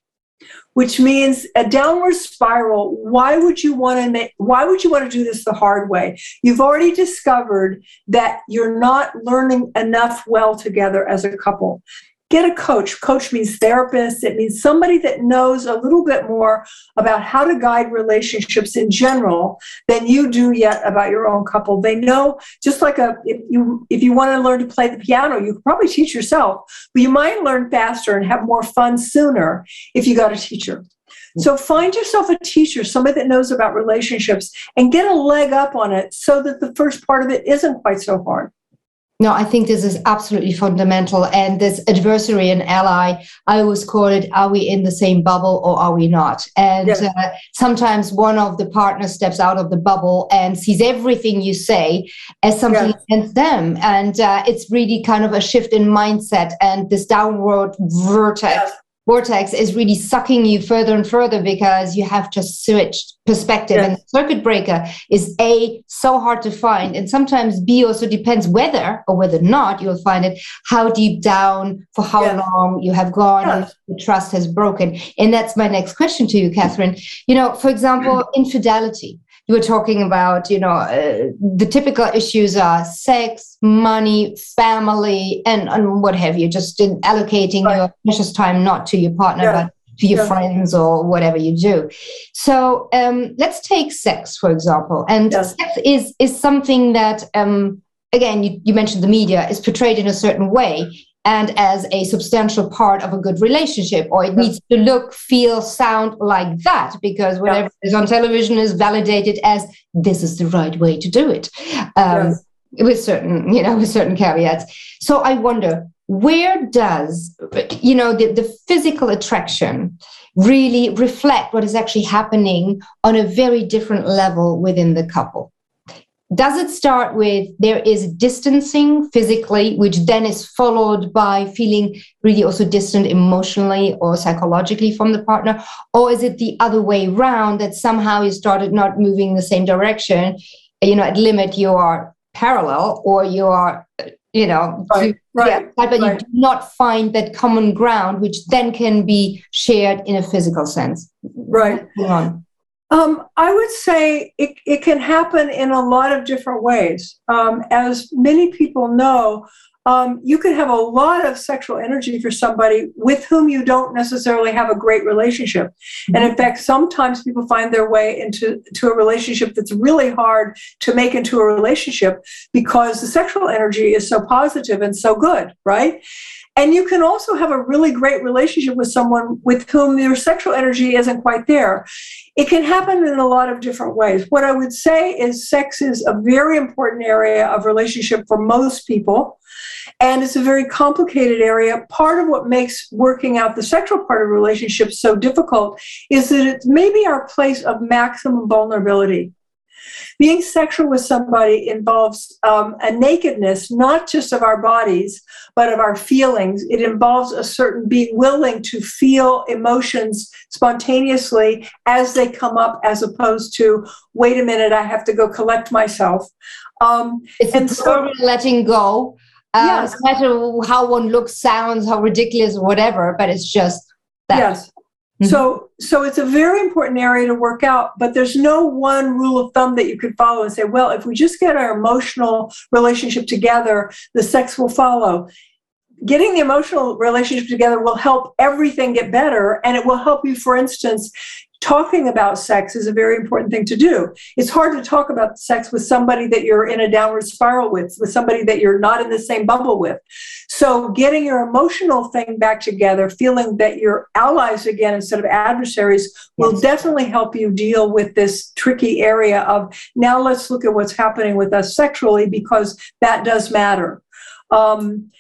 Which means a downward spiral. Why would you want to make, why would you want to do this the hard way? You've already discovered that you're not learning enough well together as a couple get a coach. Coach means therapist. It means somebody that knows a little bit more about how to guide relationships in general than you do yet about your own couple. They know just like a if you if you want to learn to play the piano, you could probably teach yourself, but you might learn faster and have more fun sooner if you got a teacher. So find yourself a teacher, somebody that knows about relationships, and get a leg up on it so that the first part of it isn't quite so hard. No, I think this is absolutely fundamental. And this adversary and ally, I always call it are we in the same bubble or are we not? And yeah. uh, sometimes one of the partners steps out of the bubble and sees everything you say as something yeah. against them. And uh, it's really kind of a shift in mindset and this downward vortex. Yeah vortex is really sucking you further and further because you have just switched perspective yes. and circuit breaker is a so hard to find and sometimes b also depends whether or whether not you'll find it how deep down for how yes. long you have gone yes. and the trust has broken and that's my next question to you Kathryn you know for example infidelity you were talking about, you know, uh, the typical issues are sex, money, family, and, and what have you, just in allocating right. your precious time not to your partner, yeah. but to your Yeah. friends or whatever you do. So um, let's take sex, for example. And Yes. sex is, is something that, um, again, you, you mentioned the media is portrayed in a certain way and as a substantial part of a good relationship, or it Yeah. needs to look, feel, sound like that, because whatever is on television is validated as this is the right way to do it. Um, Yes. with certain you know with certain caveats so i wonder where does you know the, the physical attraction really reflect what is actually happening on a very different level within the couple does it start with there is distancing physically which then is followed by feeling really also distant emotionally or psychologically from the partner? Or is it the other way round that somehow you started not moving in the same direction you know at limit you are parallel or you are you know Right, to- right, yeah, but you do not find that common ground which then can be shared in a physical sense? Right. What's going on? Um, I would say it, it can happen in a lot of different ways. Um, as many people know, um, you can have a lot of sexual energy for somebody with whom you don't necessarily have a great relationship. And in fact, sometimes people find their way into to a relationship that's really hard to make into a relationship because the sexual energy is so positive and so good, right? And you can also have a really great relationship with someone with whom your sexual energy isn't quite there. It can happen in a lot of different ways. What I would say is sex is a very important area of relationship for most people. And it's a very complicated area. Part of what makes working out the sexual part of relationships so difficult is that it's maybe our place of maximum vulnerability. Being sexual with somebody involves um, a nakedness, not just of our bodies, but of our feelings. It involves a certain being willing to feel emotions spontaneously as they come up, as opposed to, wait a minute, I have to go collect myself. Um, it's And a so- letting go uh, Yes. no matter how one looks sounds how ridiculous or whatever but it's just that Yes. Mhm. So, so it's a very important area to work out, but there's no one rule of thumb that you could follow and say, well, if we just get our emotional relationship together, the sex will follow. Getting the emotional relationship together will help everything get better, and it will help you, for instance, talking about sex is a very important thing to do. It's hard to talk about sex with somebody that you're in a downward spiral with, with somebody that you're not in the same bubble with. So, getting your emotional thing back together, feeling that you're allies again instead of adversaries, will Yes. definitely help you deal with this tricky area of now let's look at what's happening with us sexually because that does matter. Um,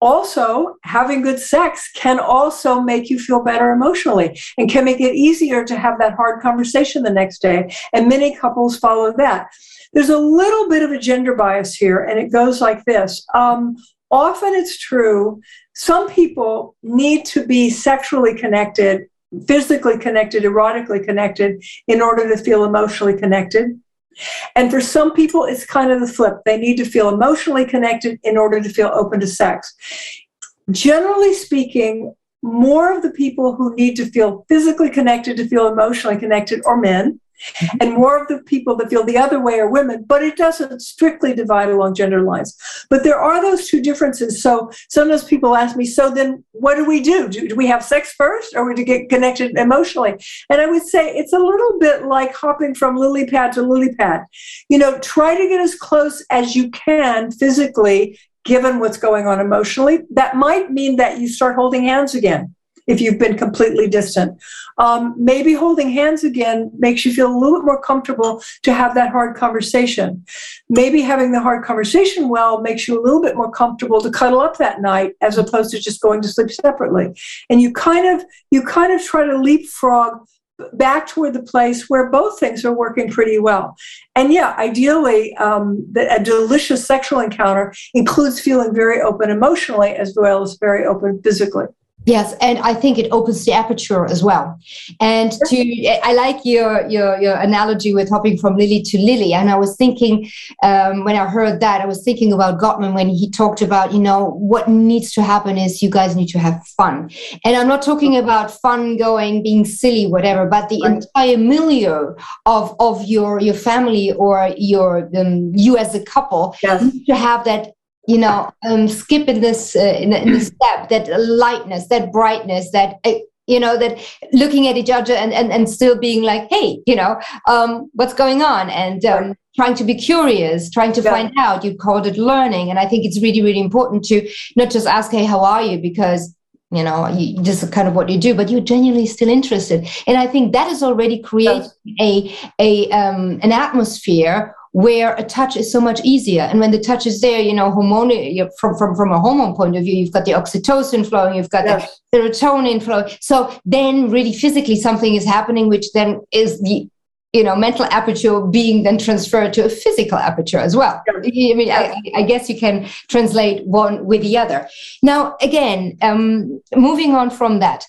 also, having good sex can also make you feel better emotionally and can make it easier to have that hard conversation the next day. And many couples follow that. There's a little bit of a gender bias here, and it goes like this. Um, often it's true, some people need to be sexually connected, physically connected, erotically connected in order to feel emotionally connected. And for some people, it's kind of the flip. They need to feel emotionally connected in order to feel open to sex. Generally speaking, more of the people who need to feel physically connected to feel emotionally connected are men, and more of the people that feel the other way are women, but it doesn't strictly divide along gender lines. But there are those two differences. So sometimes people ask me, so then what do we do? Do, do we have sex first or do we get connected emotionally? And I would say it's a little bit like hopping from lily pad to lily pad. You know, try to get as close as you can physically, given what's going on emotionally. That might mean that you start holding hands again if you've been completely distant. Um, maybe holding hands again makes you feel a little bit more comfortable to have that hard conversation. Maybe having the hard conversation well makes you a little bit more comfortable to cuddle up that night as opposed to just going to sleep separately. And you kind of you kind of try to leapfrog back toward the place where both things are working pretty well. And yeah, ideally, um, the, a delicious sexual encounter includes feeling very open emotionally as well as very open physically. Yes, and I think it opens the aperture as well. And to, I like your your your analogy with hopping from lily to lily. And I was thinking um, when I heard that, I was thinking about Gottman when he talked about, you know, what needs to happen is you guys need to have fun. And I'm not talking about fun going, being silly, whatever, but the Right. entire milieu of of your your family or your um, you as a couple Yes. to have that you know um, skip in this uh, in, step that lightness that brightness that uh, you know that looking at each other and and, and still being like hey you know um, what's going on? And um, right. trying to be curious trying to yeah. find out. You called it learning. And i think it's really really important to not just ask hey how are you? Because you know you, this is kind of what you do but you're genuinely still interested. And i think that is already creating a a um, an atmosphere where a touch is so much easier. And when the touch is there, you know, from, from, from a hormone point of view, you've got the oxytocin flowing, you've got yes. the serotonin flowing. So then really physically something is happening, which then is the you know mental aperture being then transferred to a physical aperture as well i mean I, I, guess you can translate one with the other now again um, moving on from that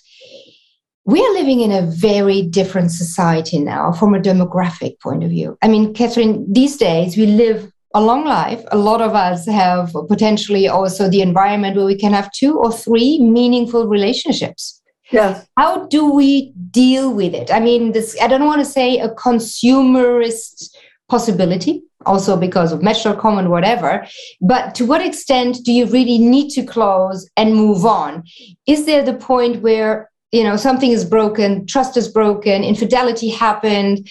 we are living in a very different society now from a demographic point of view. I mean, Kathryn, these days we live a long life. A lot of us have potentially also the environment where we can have two or three meaningful relationships. Yes. How do we deal with it? I mean, this, I don't want to say a consumerist possibility, also because of Match.com and whatever, but to what extent do you really need to close and move on? Is there the point where you know something is broken trust is broken infidelity happened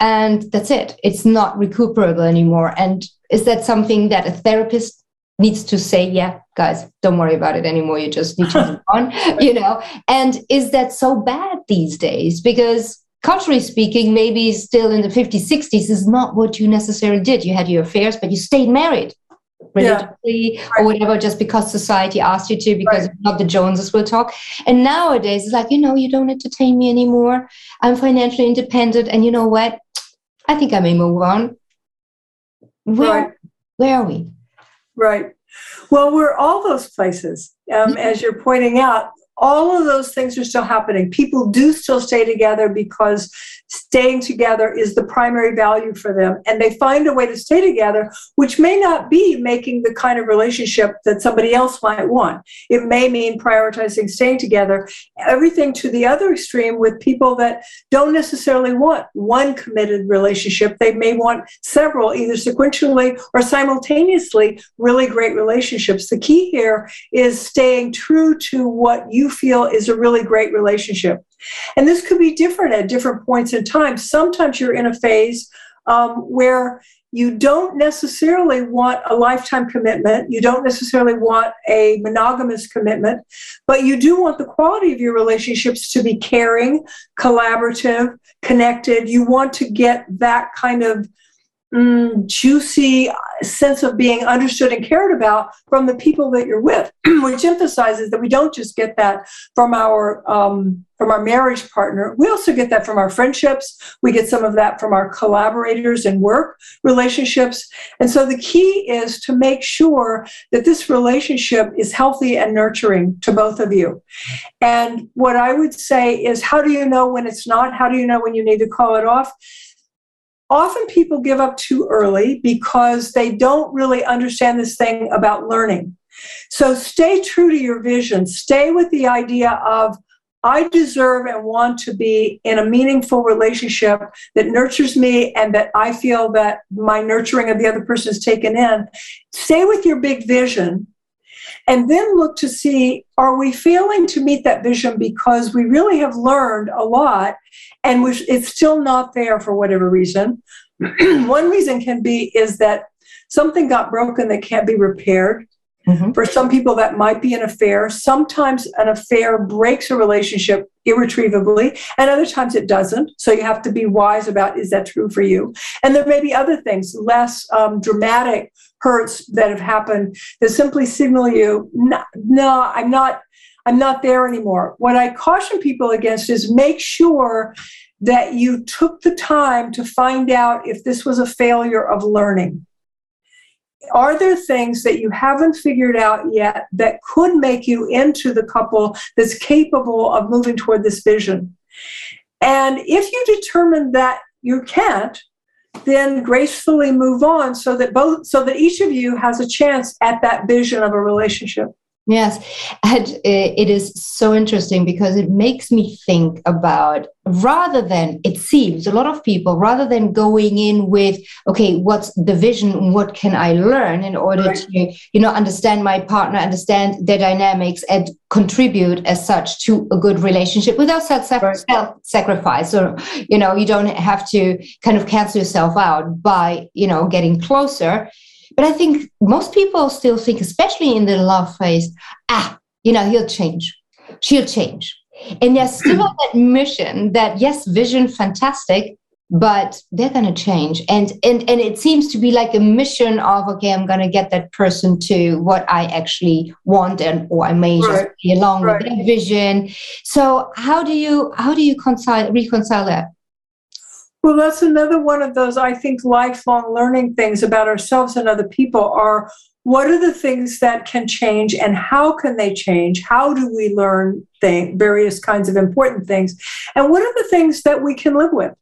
and that's it. It's not recuperable anymore. And is that something that a therapist needs to say yeah guys don't worry about it anymore. You just need to move on you know? And is that so bad these days? Because culturally speaking maybe still in the 50s 60s is not what you necessarily did. You had your affairs but you stayed married religiously yeah. or whatever just because society asked you to because right. not the joneses will talk and nowadays it's like you know you don't entertain me anymore i'm financially independent and you know what i think i may move on where right. where are we right well we're all those places um, as you're pointing out all of those things are still happening. People do still stay together because staying together is the primary value for them. And they find a way to stay together, which may not be making the kind of relationship that somebody else might want. It may mean prioritizing staying together. Everything to the other extreme with people that don't necessarily want one committed relationship. They may want several, either sequentially or simultaneously, really great relationships. The key here is staying true to what you feel is a really great relationship. And this could be different at different points in time. Sometimes you're in a phase um, where you don't necessarily want a lifetime commitment. You don't necessarily want a monogamous commitment, but you do want the quality of your relationships to be caring, collaborative, connected. You want to get that kind of mm, juicy sense of being understood and cared about from the people that you're with, which emphasizes that we don't just get that from our um, from our marriage partner. We also get that from our friendships. We get some of that from our collaborators and work relationships. And so the key is to make sure that this relationship is healthy and nurturing to both of you. And what I would say is, how do you know when it's not? How do you know when you need to call it off? Often people give up too early because they don't really understand this thing about learning. So stay true to your vision. Stay with the idea of, I deserve and want to be in a meaningful relationship that nurtures me and that I feel that my nurturing of the other person is taken in. Stay with your big vision and then look to see are we failing to meet that vision because we really have learned a lot and it's still not there for whatever reason. One reason can be is that something got broken that can't be repaired. Mm-hmm. For some people, that might be an affair. Sometimes an affair breaks a relationship irretrievably, and other times it doesn't. So you have to be wise about is that true for you? And there may be other things, less um, dramatic hurts that have happened that simply signal you, no, no, I'm not I'm not there anymore. What I caution people against is make sure that you took the time to find out if this was a failure of learning. Are there things that you haven't figured out yet that could make you into the couple that's capable of moving toward this vision? And if you determine that you can't, then gracefully move on so that both so that each of you has a chance at that vision of a relationship. Yes, and it is so interesting because it makes me think about rather than it seems a lot of people rather than going in with okay what's the vision what can i learn in order right. to you know understand my partner understand their dynamics and contribute as such to a good relationship without self right. sacrifice or you know you don't have to kind of cancel yourself out by you know getting closer but I think most people still think, especially in the love phase, ah, you know, he'll change, she'll change. And there's still that mission that, yes, vision, fantastic, but they're going to change and and and it seems to be like a mission of okay i'm going to get that person to what i actually want and or i may right. just be along right. with their vision so how do you how do you reconcile reconcile that well, that's another one of those, I think, lifelong learning things about ourselves and other people are what are the things that can change and how can they change? How do we learn thing, various kinds of important things? And what are the things that we can live with?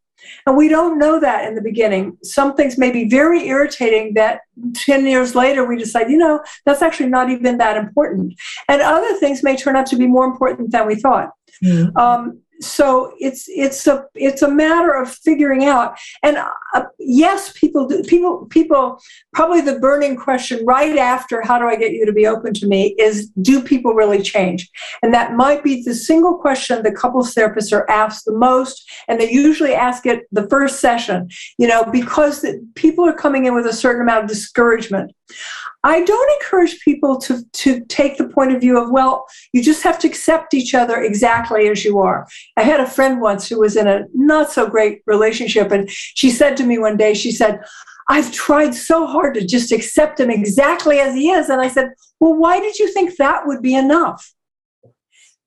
And we don't know that in the beginning. Some things may be very irritating that 10 years later we decide, you know, that's actually not even that important. And other things may turn out to be more important than we thought. Mm-hmm. Um, so it's it's a it's a matter of figuring out. And uh, yes people do, people people probably the burning question right after how do i get you to be open to me? is do people really change? And that might be the single question the couples therapists are asked the most and they usually ask it the first session you know because the, people are coming in with a certain amount of discouragement I don't encourage people to, to take the point of view of, well, you just have to accept each other exactly as you are. I had a friend once who was in a not so great relationship, and she said to me one day, she said, I've tried so hard to just accept him exactly as he is. And I said, Well, why did you think that would be enough?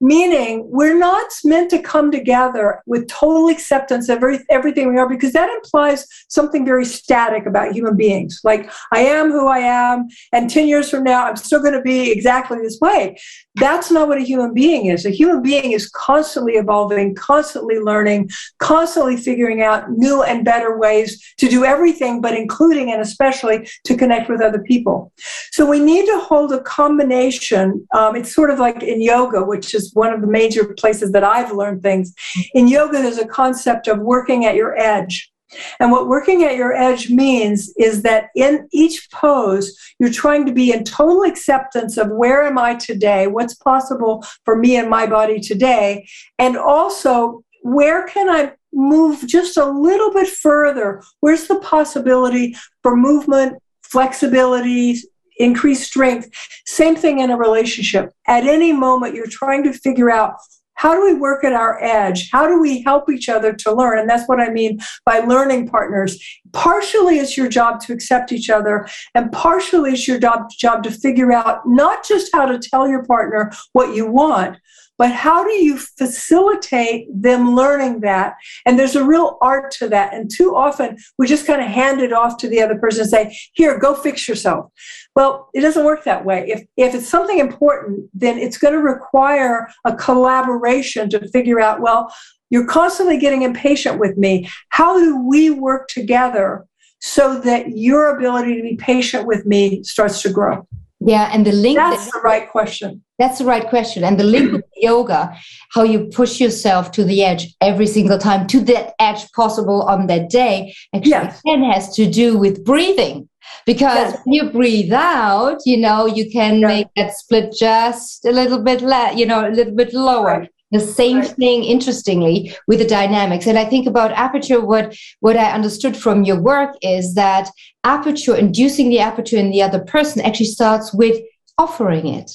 Meaning we're not meant to come together with total acceptance of every, everything we are because that implies something very static about human beings. Like i am who i am and 10 years from now i'm still going to be exactly this way. That's not what a human being is. A human being is constantly evolving constantly learning constantly figuring out new and better ways to do everything but including and especially to connect with other people. So we need to hold a combination um, it's sort of like in yoga which is one of the major places that I've learned things. In yoga, there's a concept of working at your edge. And what working at your edge means is that in each pose, you're trying to be in total acceptance of where am I today? What's possible for me and my body today? And also, where can I move just a little bit further? Where's the possibility for movement, flexibility, increase strength. Same thing in a relationship. At any moment, you're trying to figure out how do we work at our edge? How do we help each other to learn? And that's what I mean by learning partners. Partially it's your job to accept each other, and partially it's your job, job to figure out not just how to tell your partner what you want, but how do you facilitate them learning that? And there's a real art to that. And too often we just kind of hand it off to the other person and say, here, go fix yourself. Well, it doesn't work that way. If, if it's something important, then it's going to require a collaboration to figure out, well, you're constantly getting impatient with me. How do we work together so that your ability to be patient with me starts to grow? Yeah, and the link that's that, the right question. That's the right question. And the link with yoga, how you push yourself to the edge every single time, to that edge possible on that day, actually yes. again has to do with breathing. Because yes. when you breathe out, you know, you can yes. make that split just a little bit less, you know, a little bit lower. Right. The same right. thing, interestingly, with the dynamics. And I think about aperture, what, what I understood from your work is that aperture, inducing the aperture in the other person, actually starts with offering it.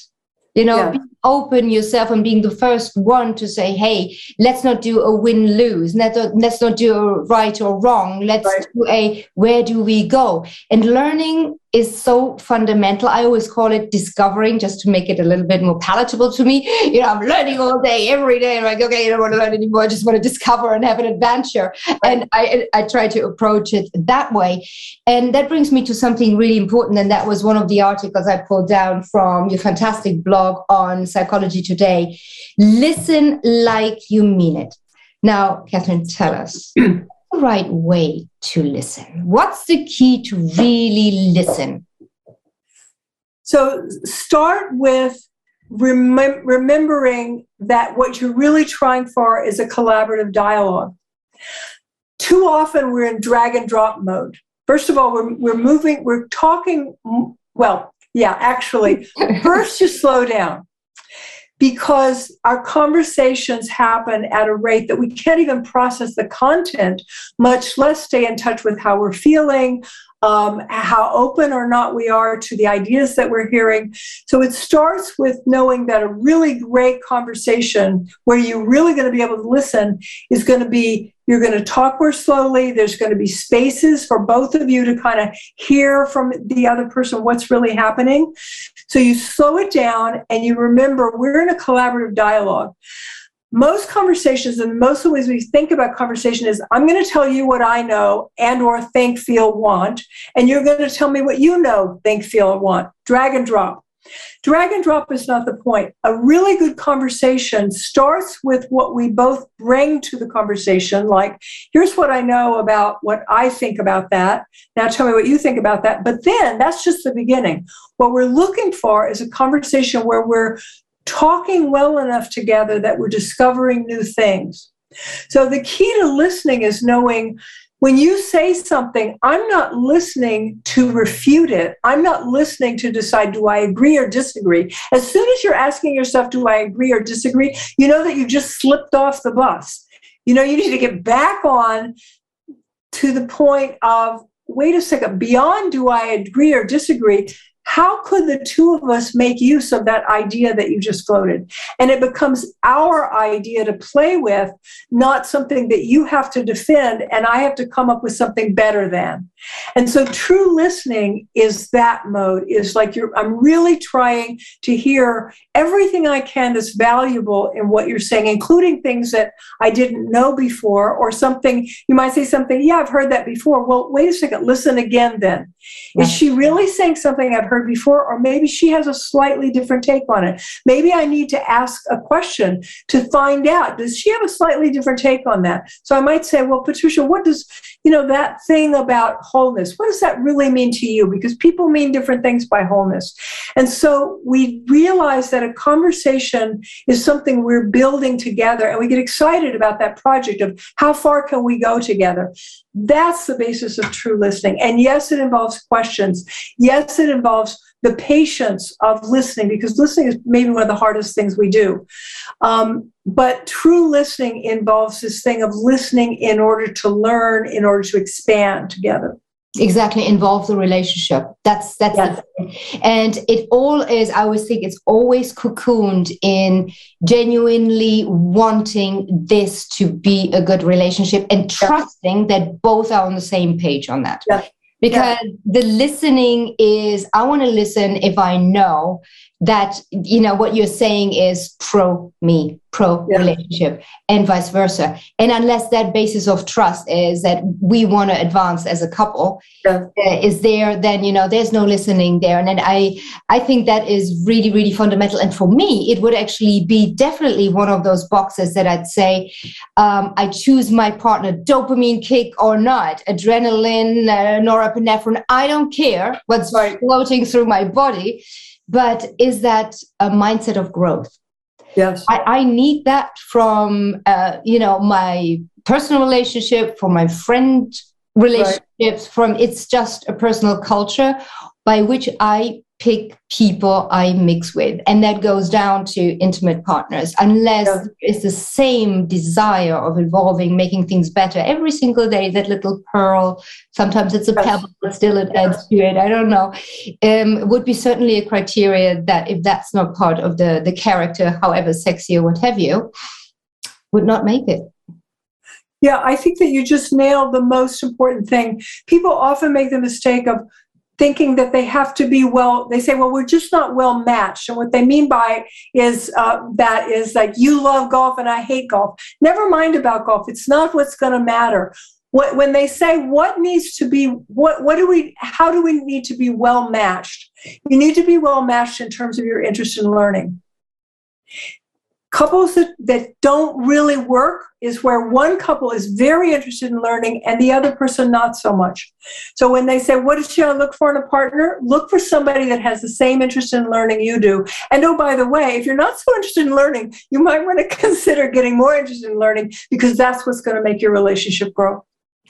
You know, yeah open yourself and being the first one to say, hey, let's not do a win lose. Let's not, let's not do a right or wrong. Let's right. do a where do we go? And learning is so fundamental. I always call it discovering just to make it a little bit more palatable to me. You know, I'm learning all day, every day. I'm like, okay, I don't want to learn anymore. I just want to discover and have an adventure. And I, I try to approach it that way. And that brings me to something really important. And that was one of the articles I pulled down from your fantastic blog on Psychology Today. Listen like you mean it. Now, Kathryn, tell us right way to listen. What's the key to really listen? So, start with remem- remembering that what you're really trying for is a collaborative dialogue. Too often we're in drag and drop mode. First of all, we're, we're moving, we're talking, well, yeah, actually, first you slow down because our conversations happen at a rate that we can't even process the content, much less stay in touch with how we're feeling, um, how open or not we are to the ideas that we're hearing. So it starts with knowing that a really great conversation where you're really going to be able to listen is going to be you're going to talk more slowly. There's going to be spaces for both of you to kind of hear from the other person what's really happening. So you slow it down and you remember we're in a collaborative dialogue most conversations and most of the ways we think about conversation is i'm going to tell you what i know and or think feel want and you're going to tell me what you know think feel want. Drag and drop. Drag and drop is not the point. A really good conversation starts with what we both bring to the conversation like here's what i know about what i think about that. Now tell me what you think about that. But then that's just the beginning. What we're looking for is a conversation where we're talking well enough together that we're discovering new things. So the key to listening is knowing when you say something, I'm not listening to refute it. I'm not listening to decide, do I agree or disagree? As soon as you're asking yourself, do I agree or disagree, you know that you just slipped off the bus. You know, you need to get back on to the point of, wait a second, beyond do I agree or disagree? How could the two of us make use of that idea that you just floated? And it becomes our idea to play with, not something that you have to defend and I have to come up with something better than. And so true listening is that mode, is like you're, I'm really trying to hear everything I can that's valuable in what you're saying, including things that I didn't know before or something, you might say something, yeah, I've heard that before. Well, wait a second, listen again then. Is she really saying something I've heard heard before, or maybe she has a slightly different take on it. Maybe I need to ask a question to find out does she have a slightly different take on that? So I might say, well, Patricia, what does, you know, that thing about wholeness, what does that really mean to you? Because people mean different things by wholeness. And so we realize that a conversation is something we're building together, and we get excited about that project of how far can we go together. That's the basis of true listening. And yes, it involves questions. Yes, it involves the patience of listening because listening is maybe one of the hardest things we do. Um, but true listening involves this thing of listening in order to learn, in order to expand together. Exactly involve the relationship. That's that's yes. and it all is i always think it's always cocooned in genuinely wanting this to be a good relationship and trusting that both are on the same page on that because the listening is i want to listen if i know that you know what you're saying is pro me pro yeah. relationship and vice versa and unless that basis of trust is that we want to advance as a couple yeah. uh, is there then you know there's no listening there and then i i think that is really really fundamental and for me it would actually be definitely one of those boxes that i'd say um, i choose my partner dopamine kick or not adrenaline uh, norepinephrine i don't care what's right. floating through my body but is that a mindset of growth yes i, I need that from uh, you know my personal relationship from my friend relationships right. from it's just a personal culture by which i pick people I mix with. And that goes down to intimate partners, unless yeah. it's the same desire of evolving, making things better every single day, that little pearl. Sometimes it's a yes. pebble, but still it adds to it. I don't know. Um, would be certainly a criteria that if that's not part of the, the character, however sexy or what have you, would not make it. Yeah, I think that you just nailed the most important thing. People often make the mistake of thinking that they have to be well they say well we're just not well matched. And what they mean by is uh, that is like you love golf and i hate golf. Never mind about golf. It's not what's going to matter. What, when they say what needs to be what what do we how do we need to be well matched? You need to be well matched in terms of your interest in learning couples that, that don't really work is where one couple is very interested in learning and the other person not so much. So when they say, What should I look for in a partner? Look for somebody that has the same interest in learning you do. And oh, by the way, if you're not so interested in learning, you might want to consider getting more interested in learning because that's what's going to make your relationship grow.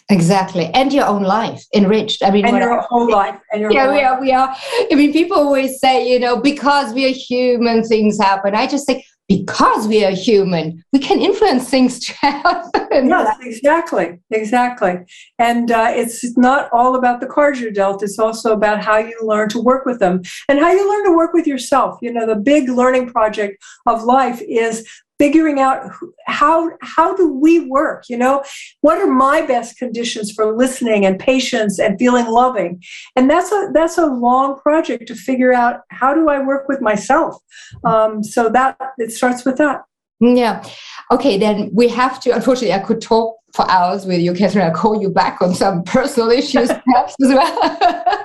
Exactly, and your own life enriched. I mean, and your whole life. And your yeah, we are. We are. I mean, people always say, you know, because we are human, things happen. I just think because we are human, we can influence things to happen. Yes, exactly, exactly. And uh, it's not all about the cards you're dealt. It's also about how you learn to work with them and how you learn to work with yourself. You know, the big learning project of life is figuring out how how do we work you know? What are my best conditions for listening and patience and feeling loving? And that's a that's a long project to figure out how do i work with myself? Um, so that it starts with that. Yeah. Okay then we have to unfortunately i could talk for hours with you Kathryn. I'll call you back on some personal issues perhaps as well.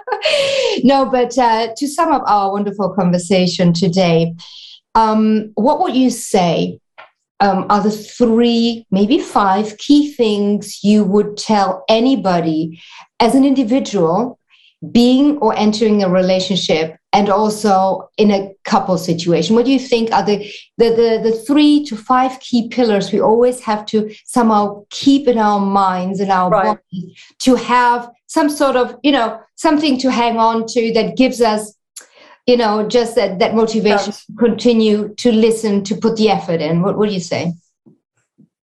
No but uh, to sum up our wonderful conversation today um, what would you say um, are the three, maybe five key things you would tell anybody as an individual being or entering a relationship and also in a couple situation what do you think are the, the the the, three to five key pillars we always have to somehow keep in our minds and our right. bodies to have some sort of you know something to hang on to that gives us you know, just that, that motivation continue to listen, to put the effort in. What, would you say?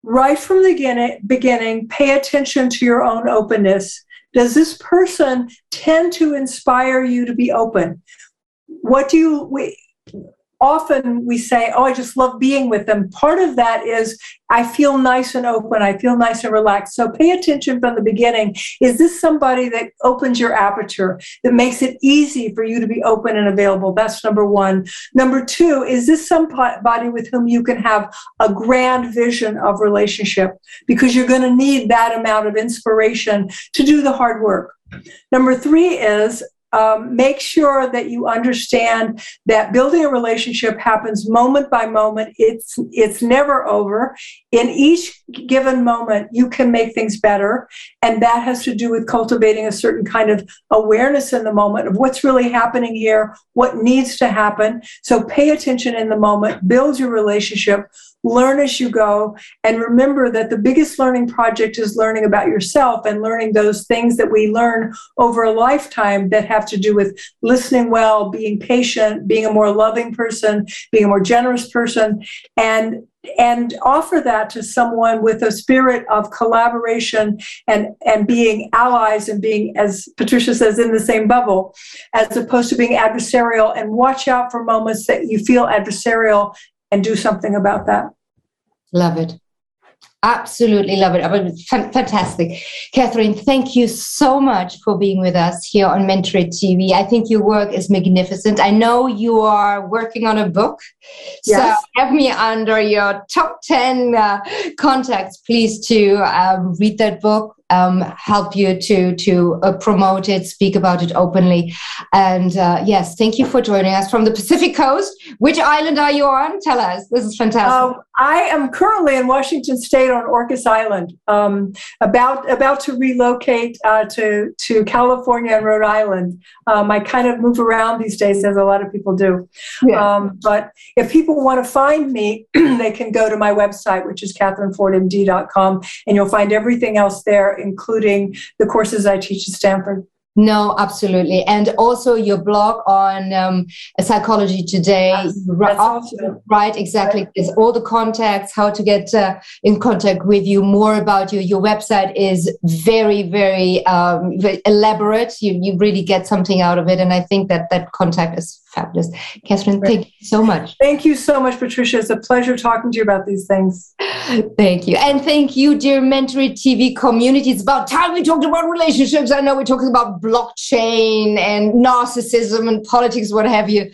Right from the beginning, beginning, pay attention to your own openness. Does this person tend to inspire you to be open? What do you, we, often we say, Oh, I just love being with them. Part of that is I feel nice and open. I feel nice and relaxed. So pay attention from the beginning. Is this somebody that opens your aperture, that makes it easy for you to be open and available? That's number one. Number two, is this somebody with whom you can have a grand vision of relationship? Because you're going to need that amount of inspiration to do the hard work. Number three is um, make sure that you understand that building a relationship happens moment by moment. It's it's never over. In each given moment, you can make things better, and that has to do with cultivating a certain kind of awareness in the moment of what's really happening here, what needs to happen. So pay attention in the moment, build your relationship learn as you go, and remember that the biggest learning project is learning about yourself and learning those things that we learn over a lifetime that have to do with listening well, being patient, being a more loving person, being a more generous person, and and offer that to someone with a spirit of collaboration and and being allies and being as patricia says in the same bubble as opposed to being adversarial and watch out for moments that you feel adversarial and do something about that. Love it. Absolutely love it. Fantastic. Kathryn, thank you so much for being with us here on Mentor TV. I think your work is magnificent. I know you are working on a book. Yes. So have me under your top 10 uh, contacts, please, to um, read that book um, help you to to uh, promote it, speak about it openly. And uh, yes, thank you for joining us from the Pacific Coast. Which island are you on? Tell us. This is fantastic. Um, I am currently in Washington State on Orcas Island, um, about about to relocate uh, to to California and Rhode Island. Um, I kind of move around these days, as a lot of people do. Yeah. Um, but if people want to find me, they can go to my website, which is kathrynfordmd.com, and you'll find everything else there including the courses I teach at Stanford. No, absolutely. And also your blog on um, Psychology Today, yes, right, awesome. right? Exactly. There's all the contacts, how to get uh, in contact with you, more about you. Your website is very, very, um, very elaborate. You, you really get something out of it. And I think that that contact is fabulous. Kathryn, thank you so much. Thank you so much, Patricia. It's a pleasure talking to you about these things. Thank you. And thank you, dear Mentor TV community. It's about time we talked about relationships. I know we're talking about blockchain and narcissism and politics, what have you.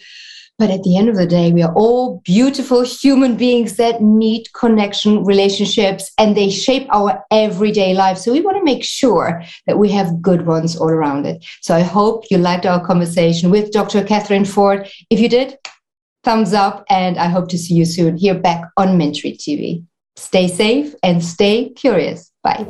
But at the end of the day, we are all beautiful human beings that need connection, relationships, and they shape our everyday life. So we want to make sure that we have good ones all around it. So I hope you liked our conversation with Dr. Kathryn Ford. If you did, thumbs up, and I hope to see you soon here back on Mentor TV. Stay safe and stay curious. Bye.